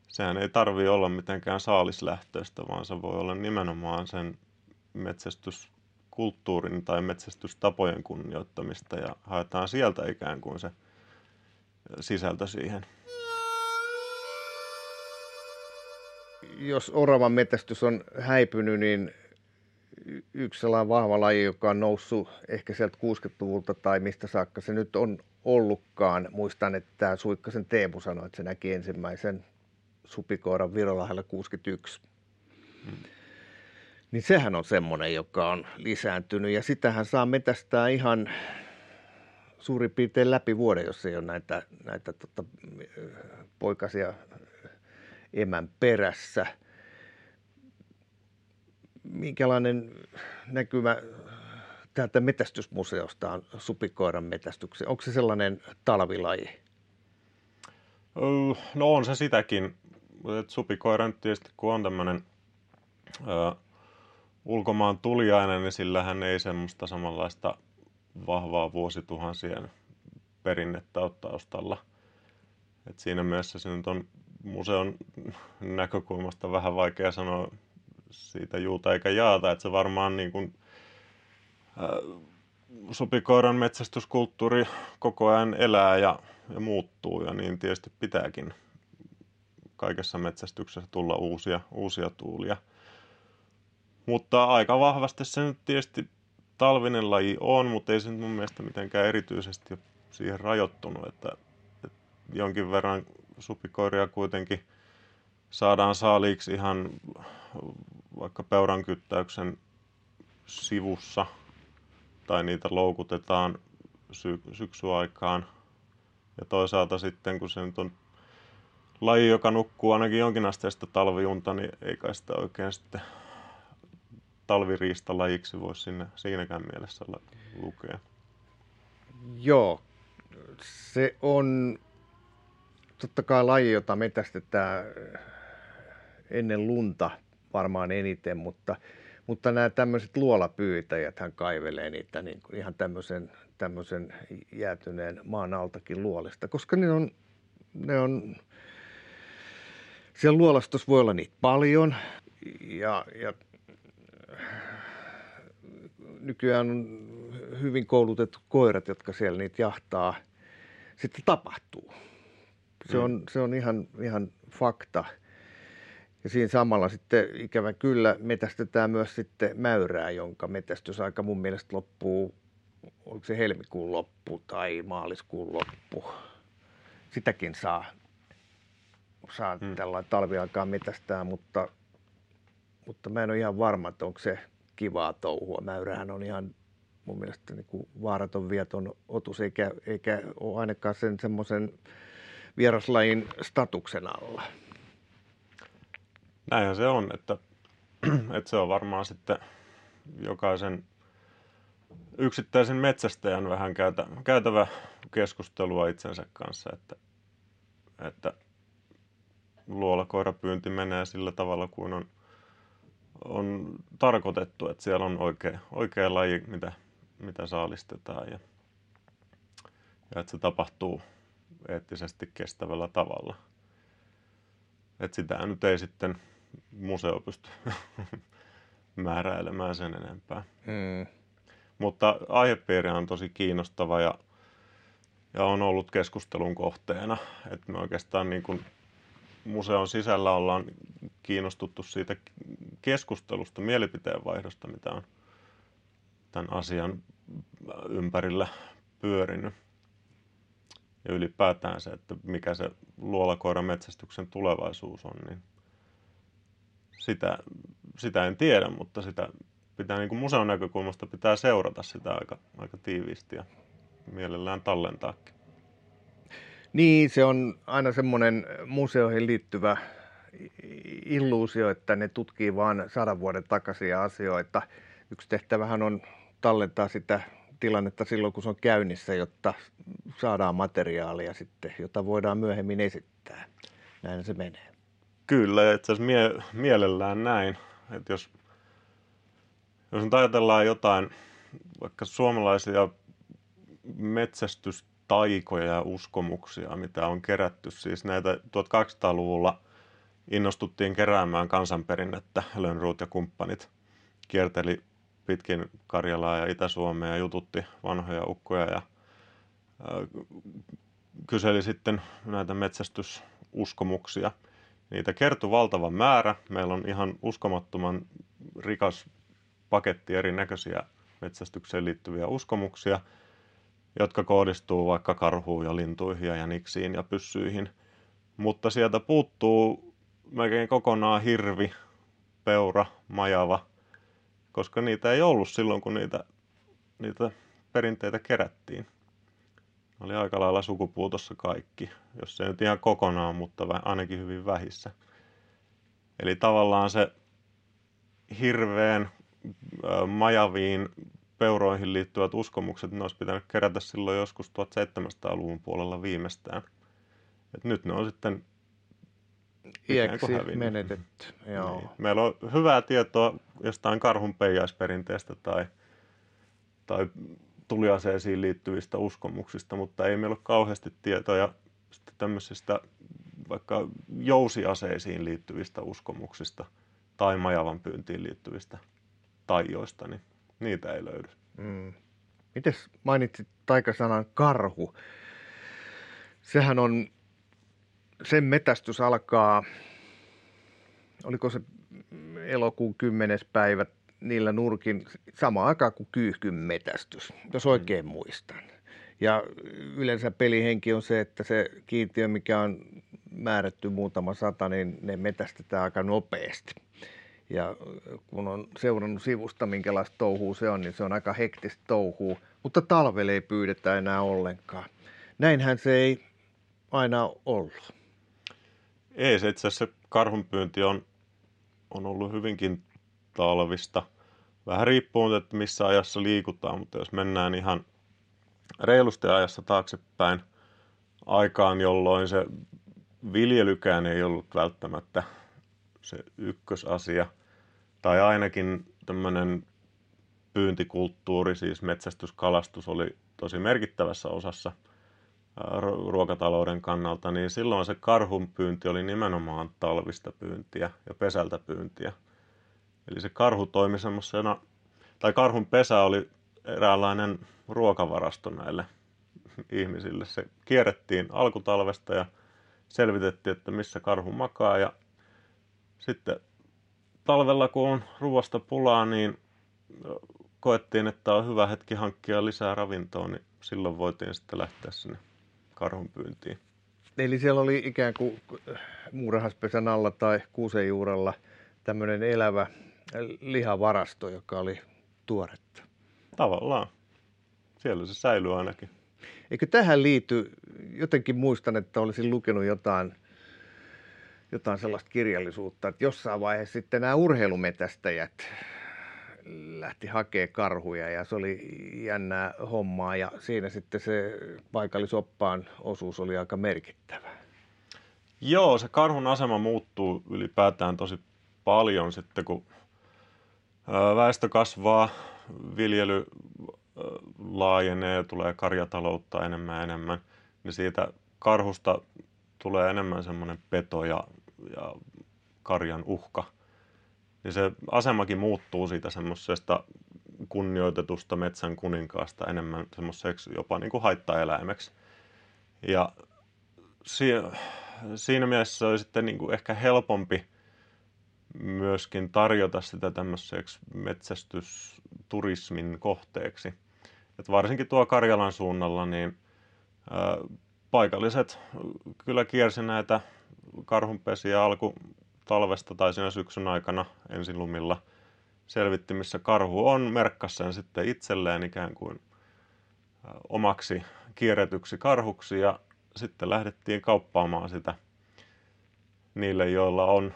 Speaker 1: sehän ei tarvi olla mitenkään saalislähtöistä, vaan se voi olla nimenomaan sen metsästyskulttuurin tai metsästystapojen kunnioittamista ja haetaan sieltä ikään kuin se sisältö siihen.
Speaker 2: Jos oravan metästys on häipynyt, niin yksi sellainen vahva laji, joka on noussut ehkä sieltä 60-luvulta tai mistä saakka se nyt on ollutkaan. Muistan, että Suikkasen Teemu sanoi, että se näki ensimmäisen supikoiran Virolahdella 61. Hmm. Niin sehän on semmoinen, joka on lisääntynyt ja sitähän saa metästää ihan suurin piirtein läpi vuoden, jos ei ole näitä, näitä tota, poikasia emän perässä. Minkälainen näkymä täältä metästysmuseosta on supikoiran metästyksen? Onko se sellainen talvilaji?
Speaker 1: No on se sitäkin. Supikoira nyt tietysti, kun on tämmöinen ulkomaan tuliainen, niin sillähän ei semmoista samanlaista vahvaa vuosituhansien perinnettä ole taustalla. Et siinä mielessä se nyt on museon näkökulmasta vähän vaikea sanoa siitä juuta eikä jaata, että se varmaan niin kuin, äh, supikoiran metsästyskulttuuri koko ajan elää ja, ja muuttuu ja niin tietysti pitääkin kaikessa metsästyksessä tulla uusia, uusia tuulia. Mutta aika vahvasti se nyt tietysti talvinen laji on, mutta ei se mun mielestä mitenkään erityisesti siihen rajoittunut, että, että jonkin verran supikoiria kuitenkin saadaan saaliiksi ihan vaikka peuran kyttäyksen sivussa tai niitä loukutetaan sy- syksyaikaan. Ja toisaalta sitten, kun se nyt on laji, joka nukkuu ainakin jonkinasteista talviunta, niin ei kai sitä oikein sitten talviriistalajiksi voisi sinne siinäkään mielessä lukea.
Speaker 2: Joo, se on totta kai laji, jota metästetään ennen lunta varmaan eniten, mutta, mutta nämä tämmöiset luolapyytäjät hän kaivelee niitä niin kuin ihan tämmöisen, tämmöisen jäätyneen maan altakin luolesta, koska ne on, ne on siellä luolastossa voi olla niitä paljon ja, ja nykyään on hyvin koulutettu koirat, jotka siellä niitä jahtaa, sitten tapahtuu. Se on, se on ihan, ihan fakta. Ja siinä samalla sitten ikävä kyllä metästetään myös sitten mäyrää, jonka metästysaika mun mielestä loppuu, oliko se helmikuun loppu tai maaliskuun loppu. Sitäkin saa, saa hmm. tällainen talviaikaan metästää, mutta, mutta mä en ole ihan varma, että onko se kivaa touhua. Mäyrähän on ihan mun mielestä niin kuin vaaraton vieton otus, eikä, eikä ole ainakaan sen semmoisen vieraslajin statuksen alla.
Speaker 1: Näinhän se on, että, että se on varmaan sitten jokaisen yksittäisen metsästäjän vähän käytä, käytävä keskustelua itsensä kanssa, että, että luolakoirapyynti menee sillä tavalla kuin on, on tarkoitettu, että siellä on oikea, oikea laji, mitä, mitä saalistetaan ja, ja että se tapahtuu eettisesti kestävällä tavalla. Että sitä nyt ei sitten museo pysty määräilemään sen enempää. Mm. Mutta aihepiiri on tosi kiinnostava ja, ja on ollut keskustelun kohteena. Että me oikeastaan niin kuin museon sisällä ollaan kiinnostuttu siitä keskustelusta, mielipiteenvaihdosta, mitä on tämän asian ympärillä pyörinyt. Ja ylipäätään se, että mikä se luolakoiran metsästyksen tulevaisuus on, niin sitä, sitä en tiedä, mutta sitä pitää niin kuin museon näkökulmasta pitää seurata sitä aika, aika tiiviisti ja mielellään tallentaakin.
Speaker 2: Niin, se on aina semmoinen museoihin liittyvä illuusio, että ne tutkii vain sadan vuoden takaisia asioita. Yksi tehtävähän on tallentaa sitä tilannetta silloin, kun se on käynnissä, jotta saadaan materiaalia sitten, jota voidaan myöhemmin esittää. Näin se menee.
Speaker 1: Kyllä, itse asiassa mie- mielellään näin. Että jos, jos nyt ajatellaan jotain, vaikka suomalaisia metsästystaikoja ja uskomuksia, mitä on kerätty, siis näitä 1200-luvulla innostuttiin keräämään kansanperinnettä, Lönnruut ja kumppanit kierteli pitkin Karjalaa ja Itä-Suomea ja jututti vanhoja ukkoja ja kyseli sitten näitä metsästysuskomuksia – Niitä kertoi valtava määrä. Meillä on ihan uskomattoman rikas paketti erinäköisiä metsästykseen liittyviä uskomuksia, jotka kohdistuu vaikka karhuun ja lintuihin ja jäniksiin ja pyssyihin. Mutta sieltä puuttuu melkein kokonaan hirvi, peura, majava, koska niitä ei ollut silloin, kun niitä, niitä perinteitä kerättiin oli aika lailla sukupuutossa kaikki, jos se nyt ihan kokonaan, mutta ainakin hyvin vähissä. Eli tavallaan se hirveän majaviin peuroihin liittyvät uskomukset, ne olisi pitänyt kerätä silloin joskus 1700-luvun puolella viimeistään. Et nyt ne on sitten
Speaker 2: iäksi menetetty. Joo. Niin.
Speaker 1: Meillä on hyvää tietoa jostain karhun peijaisperinteestä tai, tai tuliaseisiin liittyvistä uskomuksista, mutta ei meillä ole kauheasti tietoja tämmöisistä vaikka jousiaseisiin liittyvistä uskomuksista tai majavan pyyntiin liittyvistä taijoista, niin niitä ei löydy. Mm.
Speaker 2: Mites mainitsit taikasanan karhu? Sehän on, sen metästys alkaa, oliko se elokuun 10. päivä niillä nurkin sama aikaan kuin kyyhkyn metästys, jos oikein muistan. Ja yleensä pelihenki on se, että se kiintiö, mikä on määrätty muutama sata, niin ne metästetään aika nopeasti. Ja kun on seurannut sivusta, minkälaista touhuu se on, niin se on aika hektistä touhuu, mutta talvelle ei pyydetä enää ollenkaan. Näinhän se ei aina ollut.
Speaker 1: Ei, se itse asiassa karhunpyynti on, on ollut hyvinkin talvista. Vähän riippuu, että missä ajassa liikutaan, mutta jos mennään ihan reilusti ajassa taaksepäin aikaan, jolloin se viljelykään ei ollut välttämättä se ykkösasia, tai ainakin tämmöinen pyyntikulttuuri, siis metsästyskalastus oli tosi merkittävässä osassa ruokatalouden kannalta, niin silloin se karhun pyynti oli nimenomaan talvista pyyntiä ja pesältä pyyntiä. Eli se karhu toimi semmoisena, tai karhun pesä oli eräänlainen ruokavarasto näille ihmisille. Se kierrettiin alkutalvesta ja selvitettiin, että missä karhu makaa ja sitten talvella, kun on ruoasta pulaa, niin koettiin, että on hyvä hetki hankkia lisää ravintoa, niin silloin voitiin sitten lähteä sinne karhun pyyntiin.
Speaker 2: Eli siellä oli ikään kuin muurahaspesän alla tai kuusen juurella tämmöinen elävä lihavarasto, joka oli tuoretta.
Speaker 1: Tavallaan. Siellä se säilyy ainakin.
Speaker 2: Eikö tähän liity, jotenkin muistan, että olisin lukenut jotain, jotain sellaista kirjallisuutta, että jossain vaiheessa sitten nämä urheilumetästäjät, lähti hakee karhuja ja se oli jännää hommaa ja siinä sitten se paikallisoppaan osuus oli aika merkittävä.
Speaker 1: Joo, se karhun asema muuttuu ylipäätään tosi paljon sitten, kun väestö kasvaa, viljely laajenee tulee karjataloutta enemmän ja enemmän, niin siitä karhusta tulee enemmän semmoinen peto ja, ja karjan uhka. Niin se asemakin muuttuu siitä semmoisesta kunnioitetusta metsän kuninkaasta enemmän semmoiseksi jopa niin kuin haittaeläimeksi. Ja si- siinä mielessä se oli sitten niin kuin ehkä helpompi myöskin tarjota sitä tämmöiseksi metsästysturismin kohteeksi. Et varsinkin tuo Karjalan suunnalla, niin ää, paikalliset kyllä kiersi näitä karhunpesiä alku talvesta tai siinä syksyn aikana ensin lumilla selvitti, missä karhu on, merkkasi sen sitten itselleen ikään kuin omaksi kierretyksi karhuksi ja sitten lähdettiin kauppaamaan sitä niille, joilla on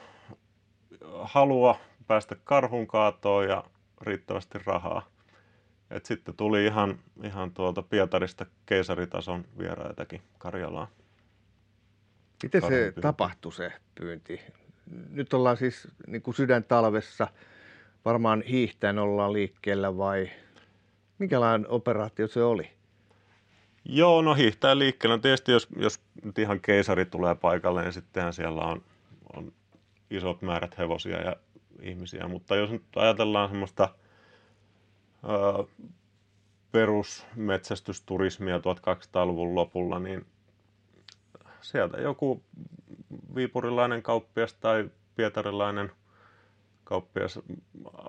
Speaker 1: halua päästä karhun kaatoon ja riittävästi rahaa. Et sitten tuli ihan, ihan tuolta Pietarista keisaritason vieraitakin Karjalaan.
Speaker 2: Miten se tapahtui se pyynti? Nyt ollaan siis niin kuin sydäntalvessa, varmaan hiihtäen ollaan liikkeellä vai minkälainen operaatio se oli?
Speaker 1: Joo, no hiihtää liikkeellä. No tietysti jos, jos nyt ihan keisari tulee paikalle, niin sittenhän siellä on, on isot määrät hevosia ja ihmisiä. Mutta jos nyt ajatellaan semmoista ö, perusmetsästysturismia 1200-luvun lopulla, niin sieltä joku viipurilainen kauppias tai pietarilainen kauppias,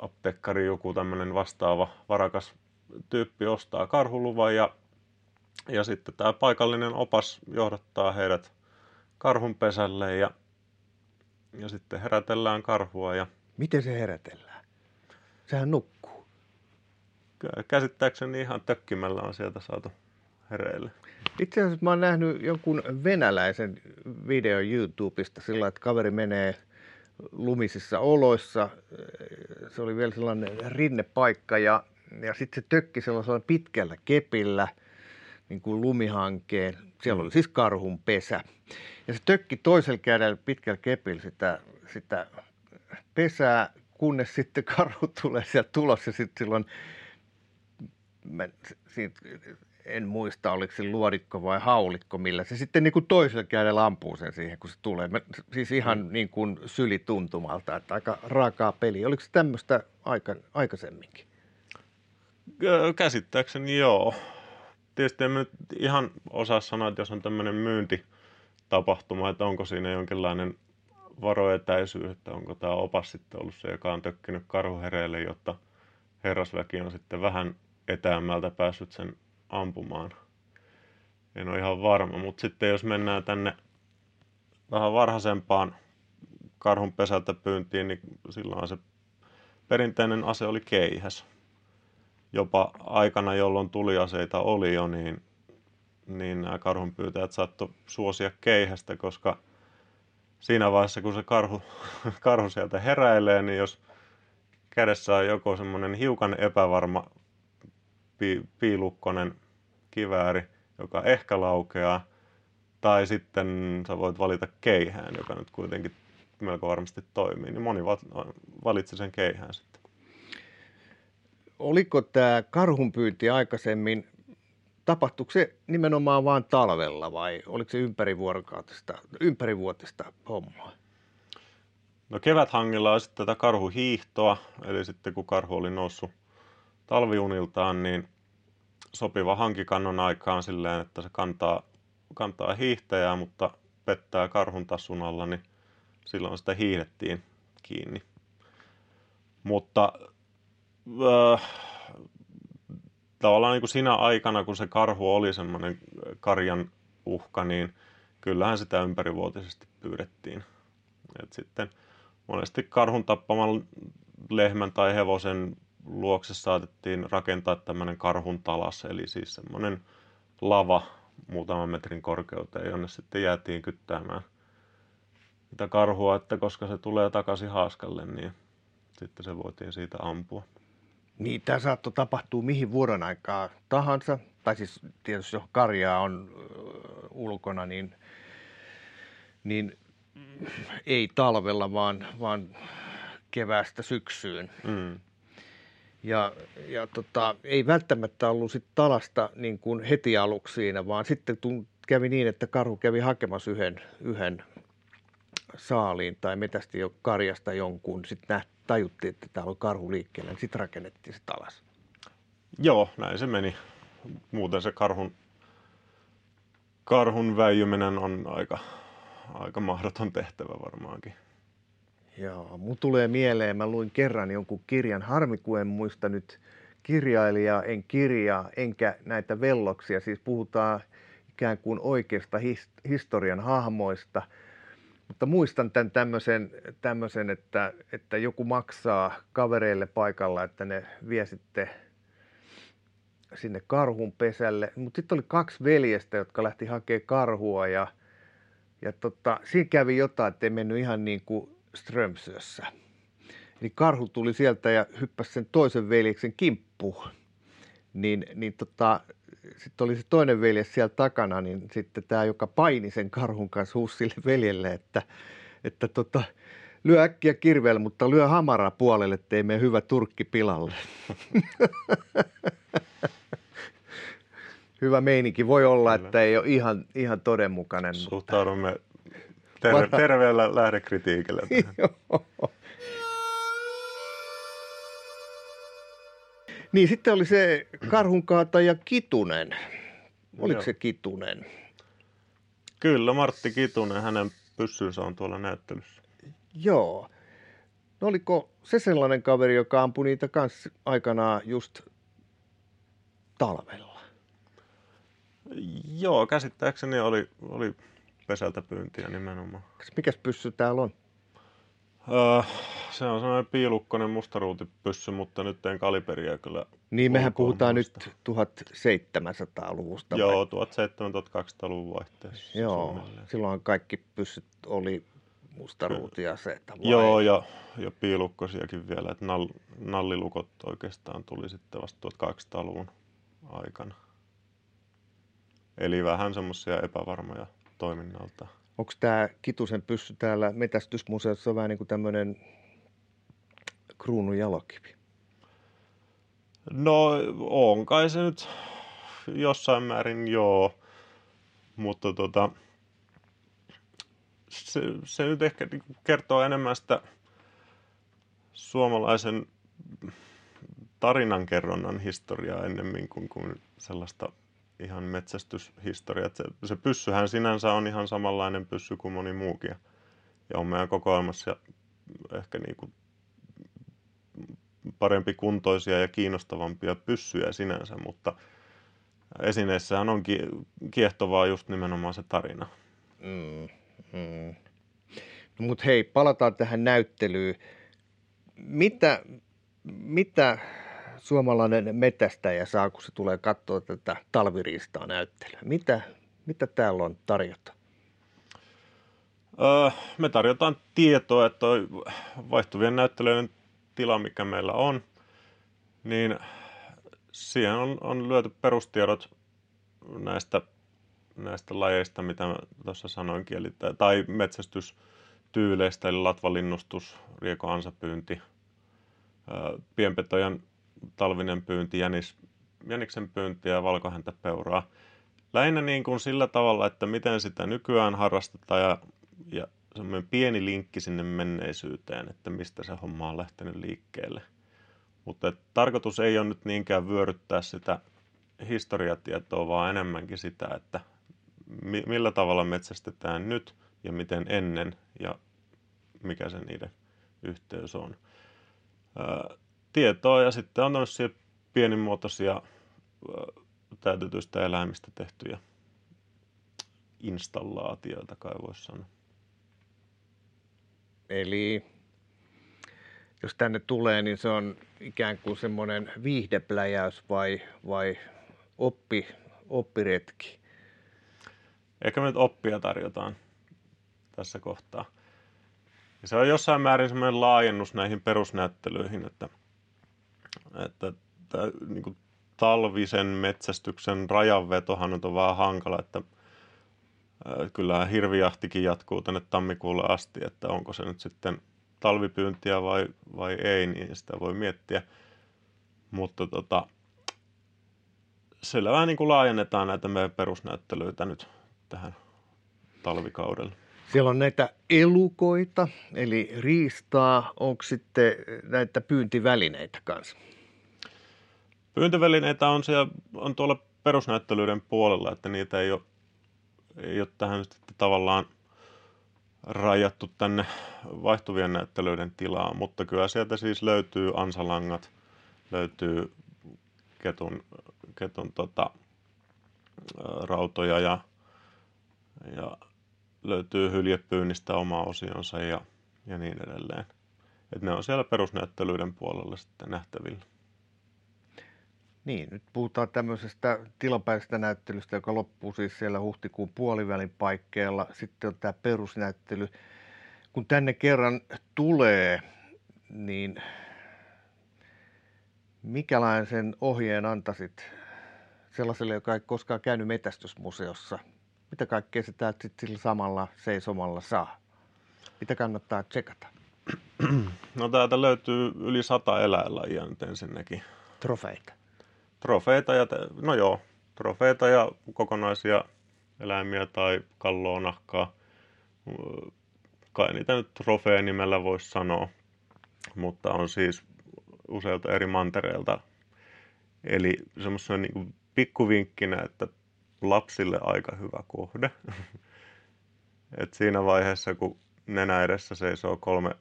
Speaker 1: aptekkari, joku tämmöinen vastaava varakas tyyppi ostaa karhuluvan ja, ja sitten tämä paikallinen opas johdattaa heidät karhunpesälle ja, ja sitten herätellään karhua. Ja...
Speaker 2: Miten se herätellään? Sehän nukkuu.
Speaker 1: Käsittääkseni ihan tökkimällä on sieltä saatu hereille.
Speaker 2: Itse asiassa mä oon nähnyt jonkun venäläisen video YouTubesta sillä, että kaveri menee lumisissa oloissa. Se oli vielä sellainen rinnepaikka ja, ja sitten se tökki sellaisella pitkällä kepillä, niin kuin lumihankeen. Siellä oli siis karhun pesä. Ja se tökki toisella kädellä pitkällä kepillä sitä, sitä pesää, kunnes sitten karhu tulee sieltä tulos ja sitten silloin mä, siitä, en muista oliko se luodikko vai haulikko, millä se sitten niin kuin toisella kädellä ampuu sen siihen, kun se tulee. Mä, siis ihan mm. niin kuin sylituntumalta, että aika raakaa peli. Oliko se tämmöistä aika, aikaisemminkin?
Speaker 1: Käsittääkseni joo. Tietysti en nyt ihan osaa sanoa, että jos on tämmöinen myyntitapahtuma, että onko siinä jonkinlainen varoetäisyys, että onko tämä opas sitten ollut se, joka on tökkinyt karhuhereille, jotta herrasväki on sitten vähän etäämmältä päässyt sen ampumaan. En ole ihan varma, mutta sitten jos mennään tänne vähän varhaisempaan karhun pesältä pyyntiin, niin silloin se perinteinen ase oli keihäs. Jopa aikana, jolloin tuliaseita oli jo, niin, niin nämä karhunpyytäjät saattoi suosia keihästä, koska siinä vaiheessa, kun se karhu, karhu sieltä heräilee, niin jos kädessä on joko semmoinen hiukan epävarma pi, piilukkonen kivääri, joka ehkä laukeaa, tai sitten sä voit valita keihään, joka nyt kuitenkin melko varmasti toimii, niin moni valitsi sen keihään sitten.
Speaker 2: Oliko tämä karhunpyynti aikaisemmin, tapahtuiko se nimenomaan vain talvella vai oliko se ympärivuorokautista, ympärivuotista hommaa?
Speaker 1: No keväthangilla on sitten tätä karhuhiihtoa, eli sitten kun karhu oli noussut talviuniltaan, niin sopiva hankikannon aikaan silleen, että se kantaa, kantaa hiihtäjää, mutta pettää karhun tassun alla, niin silloin sitä hiihdettiin kiinni. Mutta äh, tavallaan niin kuin sinä aikana, kun se karhu oli semmoinen karjan uhka, niin kyllähän sitä ympärivuotisesti pyydettiin. Et sitten monesti karhun tappaman lehmän tai hevosen luokse saatettiin rakentaa tämmöinen karhun talas, eli siis semmoinen lava muutaman metrin korkeuteen, jonne sitten jäätiin kyttäämään sitä karhua, että koska se tulee takaisin haaskalle, niin sitten se voitiin siitä ampua.
Speaker 2: Niin, tämä saattoi tapahtua mihin vuoden aikaa tahansa, tai siis tietysti jos karjaa on ulkona, niin, niin ei talvella, vaan, vaan keväästä syksyyn. Mm. Ja, ja tota, ei välttämättä ollut sit talasta niin kuin heti aluksi siinä, vaan sitten kävi niin, että karhu kävi hakemassa yhden, yhden saaliin tai metästi jo karjasta jonkun. Sitten tajuttiin, että täällä on karhu liikkeellä, niin sitten rakennettiin se alas.
Speaker 1: Joo, näin se meni. Muuten se karhun, karhun väijyminen on aika, aika mahdoton tehtävä varmaankin.
Speaker 2: Joo, mun tulee mieleen, mä luin kerran jonkun kirjan, harmi kun en muista nyt kirjailija, en kirjaa, enkä näitä velloksia, siis puhutaan ikään kuin oikeasta historian hahmoista – mutta muistan tämän tämmöisen, tämmöisen että, että joku maksaa kavereille paikalla, että ne vie sitten sinne karhun pesälle. Mutta sitten oli kaksi veljestä, jotka lähti hakemaan karhua ja, ja tota, siinä kävi jotain, että ei mennyt ihan niin kuin Strömsössä. Eli karhu tuli sieltä ja hyppäsi sen toisen veljeksen kimppuun. Niin, niin tota, sitten oli se toinen veljes siellä takana, niin sitten tämä, joka paini sen karhun kanssa huusi sille veljelle, että, että tota, lyö äkkiä kirveellä, mutta lyö hamaraa puolelle, ettei mene hyvä turkki pilalle. hyvä meininki. Voi olla, että ei ole ihan, ihan todenmukainen.
Speaker 1: Suhtaudumme terve, terveellä lähdekritiikillä.
Speaker 2: Niin sitten oli se karhunkaataja Kitunen. Oliko Joo. se Kitunen?
Speaker 1: Kyllä, Martti Kitunen, hänen pyssynsä on tuolla näyttelyssä.
Speaker 2: Joo. No oliko se sellainen kaveri, joka ampui niitä kanssa aikanaan just talvella?
Speaker 1: Joo, käsittääkseni oli, oli pesältä pyyntiä nimenomaan.
Speaker 2: Mikäs pyssy täällä on?
Speaker 1: Öö, se on sellainen piilukkoinen mustaruutipyssy, mutta nyt en kaliberia kyllä.
Speaker 2: Niin, mehän puhutaan muista. nyt 1700-luvusta.
Speaker 1: Joo, 1700-1200-luvun vaihteessa.
Speaker 2: Joo, silloin kaikki pyssyt oli mustaruutia se.
Speaker 1: Vai? Joo, ja, ja piilukkosiakin vielä, että nall, nallilukot oikeastaan tuli sitten vasta 1200-luvun aikana. Eli vähän semmoisia epävarmoja toiminnalta
Speaker 2: onko tämä Kitusen pyssy täällä metästysmuseossa vähän niin kuin tämmöinen kruunun jalokivi?
Speaker 1: No on kai se nyt jossain määrin joo, mutta tota, se, se nyt ehkä kertoo enemmän sitä suomalaisen tarinankerronnan historiaa ennemmin kuin, kuin sellaista ihan metsästyshistoria. Se, se pyssyhän sinänsä on ihan samanlainen pyssy kuin moni muukin. Ja on meidän kokoelmassa ehkä niin kuin parempi kuntoisia ja kiinnostavampia pyssyjä sinänsä, mutta esineessähän on kiehtovaa just nimenomaan se tarina. Mm,
Speaker 2: mm. No, Mutta hei, palataan tähän näyttelyyn. Mitä, mitä suomalainen metästäjä saa, kun se tulee katsoa tätä talviriistaa näyttelyä? Mitä, mitä täällä on tarjota?
Speaker 1: Öö, me tarjotaan tietoa, että vaihtuvien näyttelyiden tila, mikä meillä on, niin siihen on, on lyöty perustiedot näistä, näistä lajeista, mitä tuossa sanoinkin, eli, tai metsästystyyleistä, eli latvalinnustus, rieko-ansapyynti, pienpetojen talvinen pyynti, jänis, jäniksen pyynti ja valkohäntäpeuraa. Lähinnä niin kuin sillä tavalla, että miten sitä nykyään harrastetaan ja, ja semmoinen pieni linkki sinne menneisyyteen, että mistä se homma on lähtenyt liikkeelle. Mutta tarkoitus ei ole nyt niinkään vyöryttää sitä historiatietoa, vaan enemmänkin sitä, että mi- millä tavalla metsästetään nyt ja miten ennen ja mikä se niiden yhteys on tietoa ja sitten on tämmöisiä pienimuotoisia täytetyistä eläimistä tehtyjä installaatioita, kai voisi sanoa.
Speaker 2: Eli jos tänne tulee, niin se on ikään kuin semmoinen viihdepläjäys vai, vai oppi, oppiretki?
Speaker 1: Ehkä me nyt oppia tarjotaan tässä kohtaa. Ja se on jossain määrin semmoinen laajennus näihin perusnäyttelyihin, että että tämä, niin kuin talvisen metsästyksen rajanvetohan on vähän hankala, että kyllähän hirvijahtikin jatkuu tänne tammikuulle asti, että onko se nyt sitten talvipyyntiä vai, vai ei, niin sitä voi miettiä. Mutta tota, sillä vähän niin kuin laajennetaan näitä meidän perusnäyttelyitä nyt tähän talvikaudelle.
Speaker 2: Siellä on näitä elukoita, eli riistaa. Onko sitten näitä pyyntivälineitä kanssa?
Speaker 1: Pyyntivälineitä on, siellä, on tuolla perusnäyttelyiden puolella, että niitä ei ole, ei ole tähän sitten tavallaan rajattu tänne vaihtuvien näyttelyiden tilaan, mutta kyllä sieltä siis löytyy ansalangat, löytyy ketun, ketun tota, rautoja ja, ja löytyy hyljepyynnistä oma osionsa ja, ja niin edelleen. Et ne on siellä perusnäyttelyiden puolella sitten nähtävillä.
Speaker 2: Niin, nyt puhutaan tämmöisestä tilapäisestä näyttelystä, joka loppuu siis siellä huhtikuun puolivälin paikkeilla. Sitten on tämä perusnäyttely. Kun tänne kerran tulee, niin mikälaisen ohjeen antaisit sellaiselle, joka ei koskaan käynyt metästysmuseossa? Mitä kaikkea se täältä sitten sillä samalla seisomalla saa? Mitä kannattaa tsekata?
Speaker 1: No täältä löytyy yli sata eläinlajia nyt ensinnäkin.
Speaker 2: Trofeita.
Speaker 1: Trofeita ja, no joo, trofeita ja kokonaisia eläimiä tai kalloa, nahkaa. Kai niitä nyt trofeen nimellä voisi sanoa, mutta on siis useilta eri mantereilta. Eli semmoisena niin pikkuvinkkinä, että lapsille aika hyvä kohde. Et siinä vaiheessa, kun nenä edessä seisoo kolme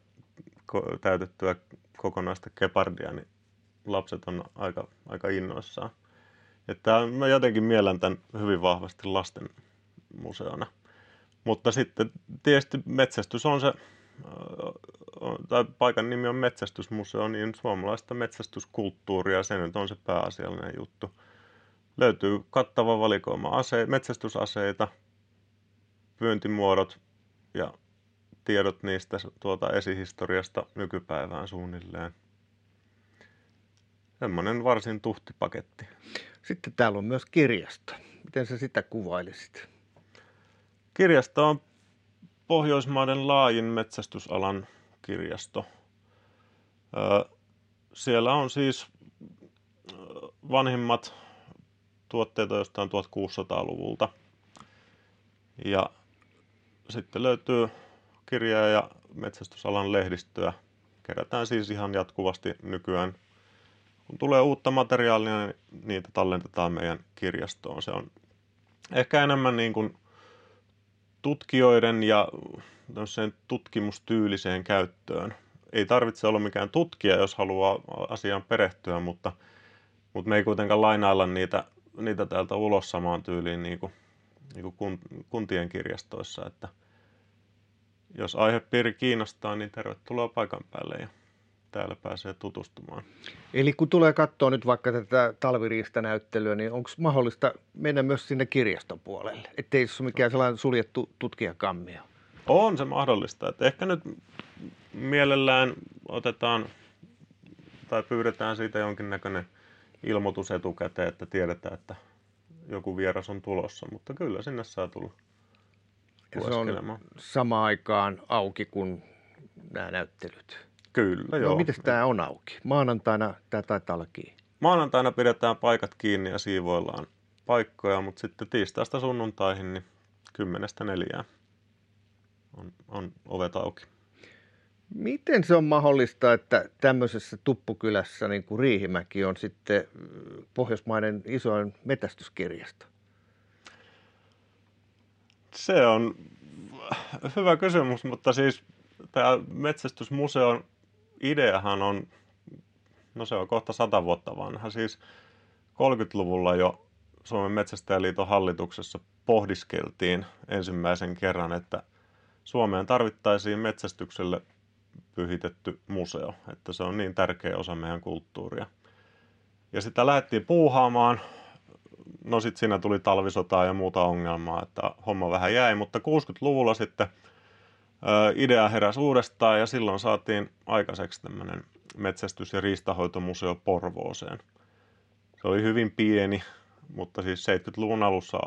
Speaker 1: täytettyä kokonaista kepardia, niin lapset on aika, aika innoissaan. Että mä jotenkin mielen tämän hyvin vahvasti lasten museona. Mutta sitten tietysti metsästys on se, tai paikan nimi on Metsästysmuseo, niin suomalaista metsästyskulttuuria, se nyt on se pääasiallinen juttu. Löytyy kattava valikoima ase- metsästysaseita, pyyntimuodot ja tiedot niistä tuota esihistoriasta nykypäivään suunnilleen. Semmoinen varsin tuhti paketti.
Speaker 2: Sitten täällä on myös kirjasto. Miten sä sitä kuvailisit?
Speaker 1: Kirjasto on Pohjoismaiden laajin metsästysalan kirjasto. Siellä on siis vanhimmat tuotteita jostain 1600-luvulta. Ja sitten löytyy kirjaa ja metsästysalan lehdistöä. Kerätään siis ihan jatkuvasti nykyään kun tulee uutta materiaalia, niin niitä tallentetaan meidän kirjastoon. Se on ehkä enemmän niin kuin tutkijoiden ja tutkimustyyliseen käyttöön. Ei tarvitse olla mikään tutkija, jos haluaa asiaan perehtyä, mutta, mutta me ei kuitenkaan lainailla niitä, niitä täältä ulos samaan tyyliin niin kuin, niin kuin kuntien kirjastoissa. Että jos aihepiiri kiinnostaa, niin tervetuloa paikan päälle. Ja täällä pääsee tutustumaan.
Speaker 2: Eli kun tulee katsoa nyt vaikka tätä talviriistanäyttelyä, niin onko mahdollista mennä myös sinne kirjaston puolelle? Ettei se ole mikään sellainen suljettu tutkijakammio.
Speaker 1: On se mahdollista. Että ehkä nyt mielellään otetaan tai pyydetään siitä jonkinnäköinen ilmoitus etukäteen, että tiedetään, että joku vieras on tulossa, mutta kyllä sinne saa tulla
Speaker 2: ja se on samaan aikaan auki kuin nämä näyttelyt.
Speaker 1: Kyllä, no, joo.
Speaker 2: miten tämä on auki? Maanantaina tämä taitaa olla kiinni.
Speaker 1: Maanantaina pidetään paikat kiinni ja siivoillaan paikkoja, mutta sitten tiistaista sunnuntaihin niin kymmenestä neljään on, on ovet auki.
Speaker 2: Miten se on mahdollista, että tämmöisessä tuppukylässä niin kuin Riihimäki on sitten Pohjoismaiden isoin metästyskirjasto?
Speaker 1: Se on hyvä kysymys, mutta siis tämä metsästysmuseon ideahan on, no se on kohta sata vuotta vanha. Siis 30-luvulla jo Suomen Metsästäjäliiton hallituksessa pohdiskeltiin ensimmäisen kerran, että Suomeen tarvittaisiin metsästykselle pyhitetty museo, että se on niin tärkeä osa meidän kulttuuria. Ja sitä lähdettiin puuhaamaan. No sitten siinä tuli talvisotaa ja muuta ongelmaa, että homma vähän jäi, mutta 60-luvulla sitten idea heräsi uudestaan ja silloin saatiin aikaiseksi tämmöinen metsästys- ja riistahoitomuseo Porvooseen. Se oli hyvin pieni, mutta siis 70-luvun alussa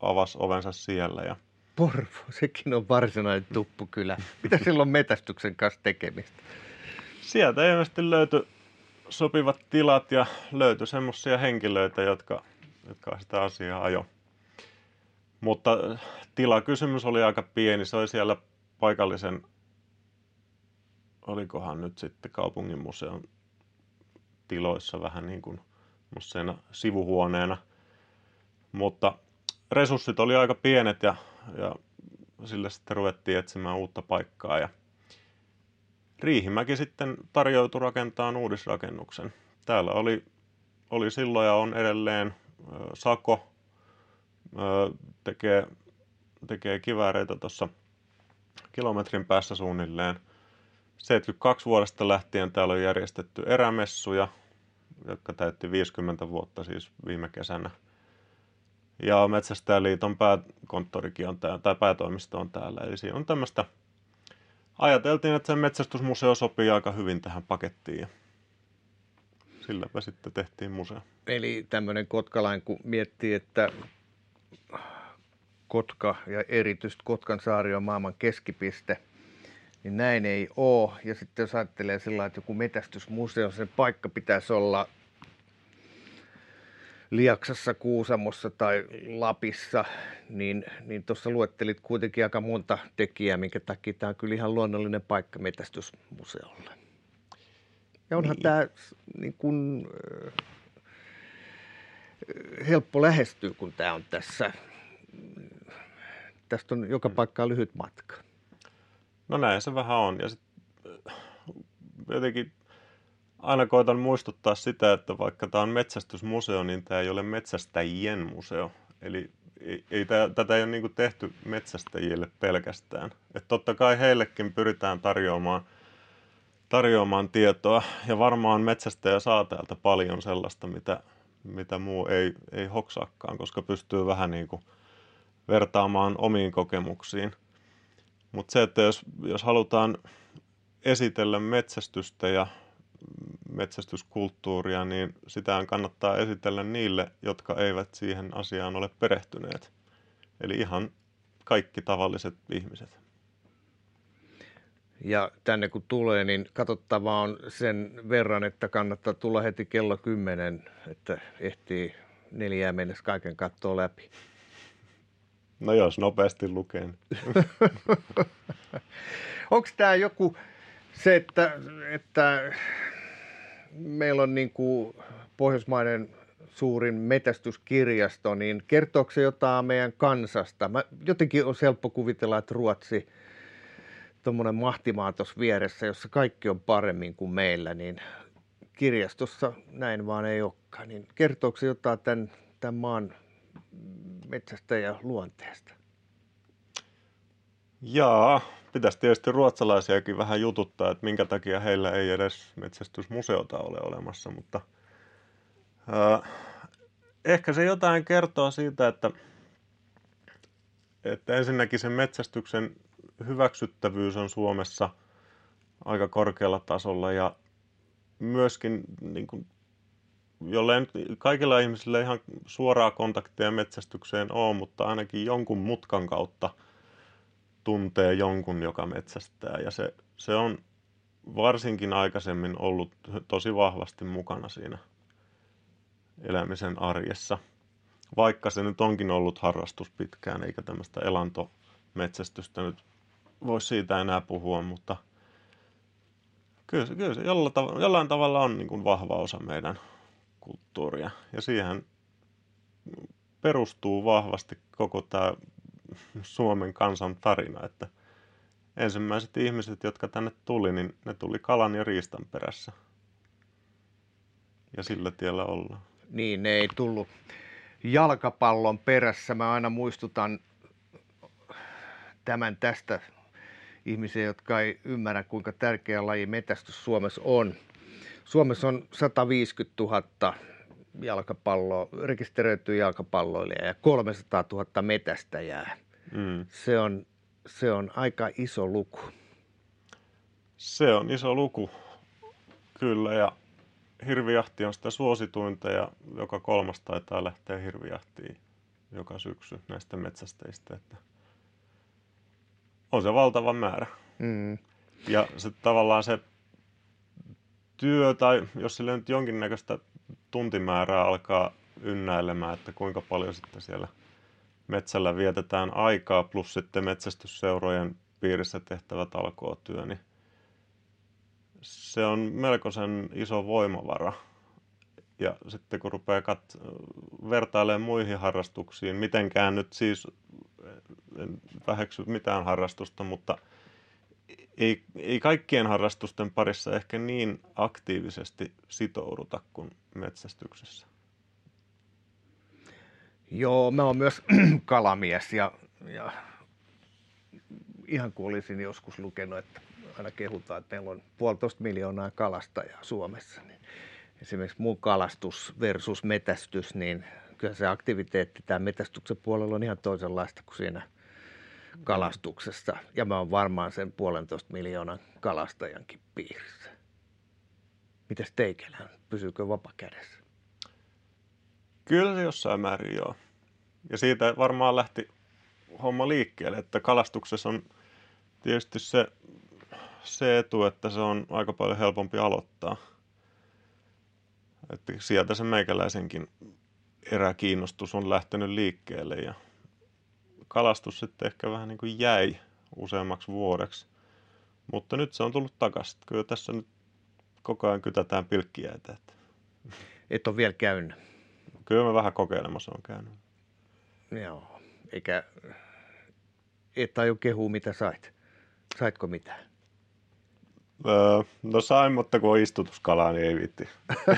Speaker 1: avasi ovensa siellä ja
Speaker 2: Porvo, sekin on varsinainen tuppukylä. Mitä silloin metästyksen kanssa tekemistä?
Speaker 1: sieltä ilmeisesti löytyi sopivat tilat ja löytyi semmoisia henkilöitä, jotka, jotka sitä asiaa ajo. Mutta tilakysymys oli aika pieni. Se oli siellä paikallisen, olikohan nyt sitten kaupungin museon tiloissa vähän niin kuin sivuhuoneena. Mutta resurssit oli aika pienet ja, ja sille sitten ruvettiin etsimään uutta paikkaa ja Riihimäki sitten tarjoutui rakentamaan uudisrakennuksen. Täällä oli, oli silloin ja on edelleen Sako, tekee, tekee kivääreitä tuossa kilometrin päässä suunnilleen. 72 vuodesta lähtien täällä on järjestetty erämessuja, jotka täytti 50 vuotta siis viime kesänä. Ja Metsästäjäliiton pääkonttorikin on täällä, tai päätoimisto on täällä. Eli siinä on tämmöistä, ajateltiin, että se metsästysmuseo sopii aika hyvin tähän pakettiin. Ja silläpä sitten tehtiin museo.
Speaker 2: Eli tämmöinen kotkalain, kun miettii, että Kotka ja erityisesti Kotkan saari on maailman keskipiste, niin näin ei ole. Ja sitten jos ajattelee sillä että joku metästysmuseo, sen paikka pitäisi olla Liaksassa, Kuusamossa tai Lapissa, niin, niin tuossa luettelit kuitenkin aika monta tekijää, minkä takia tämä on kyllä ihan luonnollinen paikka metästysmuseolle. Ja onhan niin. tämä niin kun, helppo lähestyä, kun tämä on tässä. Tästä on joka mm. paikkaan lyhyt matka.
Speaker 1: No näin se vähän on. Ja sit, jotenkin aina koitan muistuttaa sitä, että vaikka tämä on metsästysmuseo, niin tämä ei ole metsästäjien museo. Eli ei, ei tää, tätä ei ole niin tehty metsästäjille pelkästään. Et totta kai heillekin pyritään tarjoamaan, tarjoamaan tietoa, ja varmaan metsästäjä saa täältä paljon sellaista, mitä, mitä muu ei, ei hoksaakaan, koska pystyy vähän niin kuin vertaamaan omiin kokemuksiin. Mutta se, että jos, jos halutaan esitellä metsästystä ja metsästyskulttuuria, niin sitä kannattaa esitellä niille, jotka eivät siihen asiaan ole perehtyneet. Eli ihan kaikki tavalliset ihmiset.
Speaker 2: Ja tänne kun tulee, niin katsottavaa on sen verran, että kannattaa tulla heti kello 10, että ehtii neljää mennessä kaiken kattoa läpi.
Speaker 1: No jos nopeasti lukee.
Speaker 2: Onko tämä joku se, että, että meillä on niin kuin pohjoismainen suurin metästyskirjasto, niin kertooko se jotain meidän kansasta? Mä, jotenkin on helppo kuvitella, että Ruotsi, tuommoinen mahtimaa tuossa vieressä, jossa kaikki on paremmin kuin meillä, niin kirjastossa näin vaan ei olekaan. Niin kertooko se jotain tämän, tämän maan metsästä ja luonteesta?
Speaker 1: Jaa, pitäisi tietysti ruotsalaisiakin vähän jututtaa, että minkä takia heillä ei edes metsästysmuseota ole olemassa, mutta äh, ehkä se jotain kertoo siitä, että, että ensinnäkin sen metsästyksen hyväksyttävyys on Suomessa aika korkealla tasolla ja myöskin niin kuin, jollei nyt kaikilla ihmisillä ihan suoraa kontaktia metsästykseen ole, mutta ainakin jonkun mutkan kautta – tuntee jonkun, joka metsästää. Ja se, se on varsinkin aikaisemmin ollut tosi vahvasti mukana siinä elämisen arjessa. Vaikka se nyt onkin ollut harrastus pitkään, eikä tämmöistä elantometsästystä nyt voi siitä enää puhua, mutta kyllä kyllä se jollain tavalla on niin kuin vahva osa meidän kulttuuria. Ja siihen perustuu vahvasti koko tämä Suomen kansan tarina, että ensimmäiset ihmiset, jotka tänne tuli, niin ne tuli kalan ja riistan perässä. Ja sillä tiellä ollaan.
Speaker 2: Niin, ne ei tullut jalkapallon perässä. Mä aina muistutan tämän tästä ihmisiä, jotka ei ymmärrä, kuinka tärkeä laji metästys Suomessa on. Suomessa on 150 000 jalkapalloa, rekisteröityä jalkapalloilijaa ja 300 000 metästäjää. Mm. Se, on, se on aika iso luku.
Speaker 1: Se on iso luku. Kyllä, ja hirvijahti on sitä suosituinta ja joka kolmas taitaa lähteä hirvijahtiin joka syksy näistä metsästeistä. Että on se valtava määrä. Mm. Ja se tavallaan se työ, tai jos sille nyt jonkinnäköistä tuntimäärää alkaa ynnäilemään, että kuinka paljon sitten siellä metsällä vietetään aikaa, plus sitten metsästysseurojen piirissä tehtävä talkootyö, niin se on melkoisen iso voimavara. Ja sitten kun rupeaa kat- vertailemaan muihin harrastuksiin, mitenkään nyt siis en väheksy mitään harrastusta, mutta ei, ei kaikkien harrastusten parissa ehkä niin aktiivisesti sitouduta kuin metsästyksessä.
Speaker 2: Joo, mä oon myös kalamies ja, ja ihan kuin olisin joskus lukenut, että aina kehutaan, että meillä on puolitoista miljoonaa kalastajaa Suomessa. Niin esimerkiksi muu kalastus versus metästys, niin kyllä se aktiviteetti tämä metästyksen puolella on ihan toisenlaista kuin siinä kalastuksessa. Ja mä oon varmaan sen puolentoista miljoonan kalastajankin piirissä. Mitäs teikelään? Pysyykö vapa kädessä?
Speaker 1: Kyllä se jossain määrin joo. Ja siitä varmaan lähti homma liikkeelle, että kalastuksessa on tietysti se, se etu, että se on aika paljon helpompi aloittaa. Että sieltä se meikäläisenkin eräkiinnostus on lähtenyt liikkeelle ja kalastus sitten ehkä vähän niin kuin jäi useammaksi vuodeksi. Mutta nyt se on tullut takaisin. Kyllä tässä nyt koko ajan kytätään pilkkiäitä.
Speaker 2: Et ole vielä käynyt?
Speaker 1: Kyllä mä vähän kokeilemassa on käynyt.
Speaker 2: Joo, eikä et aio kehua mitä sait. Saitko mitään?
Speaker 1: Öö, no sain, mutta kun on istutuskalaa, niin ei viitti,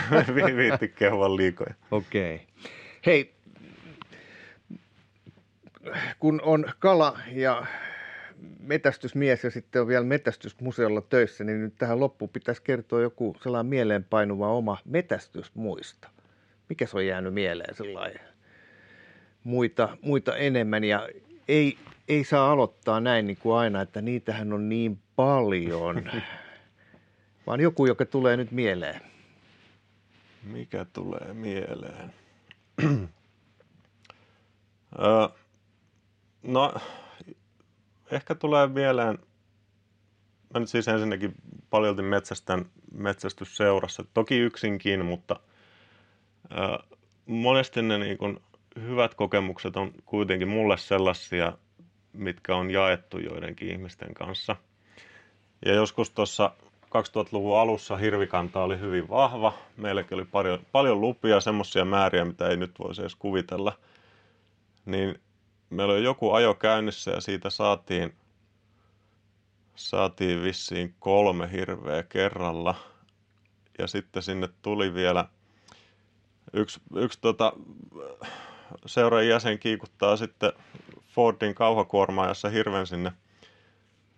Speaker 1: viitti kehua liikoja.
Speaker 2: Okei. Okay. Hei, kun on kala ja metästysmies ja sitten on vielä metästysmuseolla töissä, niin nyt tähän loppuun pitäisi kertoa joku sellainen mieleenpainuva oma metästysmuista. Mikä se on jäänyt mieleen sellainen muita, muita enemmän ja ei, ei saa aloittaa näin niin kuin aina, että niitähän on niin paljon, vaan joku, joka tulee nyt mieleen.
Speaker 1: Mikä tulee mieleen? no, ehkä tulee mieleen, mä nyt siis ensinnäkin paljolti metsästän metsästysseurassa, toki yksinkin, mutta monesti ne niin kuin hyvät kokemukset on kuitenkin mulle sellaisia, mitkä on jaettu joidenkin ihmisten kanssa. Ja joskus tuossa 2000-luvun alussa hirvikanta oli hyvin vahva. Meilläkin oli paljon, paljon lupia, semmoisia määriä, mitä ei nyt voisi edes kuvitella. Niin meillä oli joku ajo käynnissä ja siitä saatiin, saatiin vissiin kolme hirveä kerralla. Ja sitten sinne tuli vielä yksi, yksi tota, seuran jäsen kiikuttaa sitten Fordin kauhakuormaajassa hirven sinne,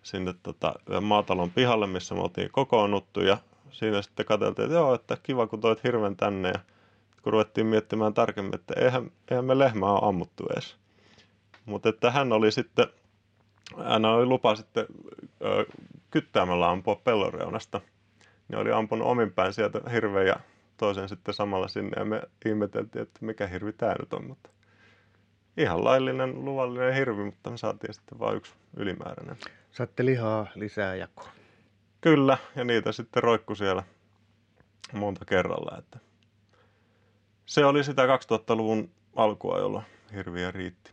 Speaker 1: sinne tota, maatalon pihalle, missä me oltiin kokoonnuttu ja siinä sitten katseltiin, että joo, että kiva kun toit hirven tänne ja kun ruvettiin miettimään tarkemmin, että eihän, eihän me lehmää ole ammuttu edes. Mutta että hän oli sitten, hän oli lupa sitten ö, kyttäämällä ampua pelloreunasta. Niin oli ampunut omin päin sieltä hirveä ja toisen sitten samalla sinne ja me ihmeteltiin, että mikä hirvi tämä nyt on, mutta ihan laillinen, luvallinen hirvi, mutta me saatiin sitten vain yksi ylimääräinen.
Speaker 2: Saatte lihaa lisää jakoon.
Speaker 1: Kyllä, ja niitä sitten roikku siellä monta kerralla. Että se oli sitä 2000-luvun alkua, jolloin hirviä riitti.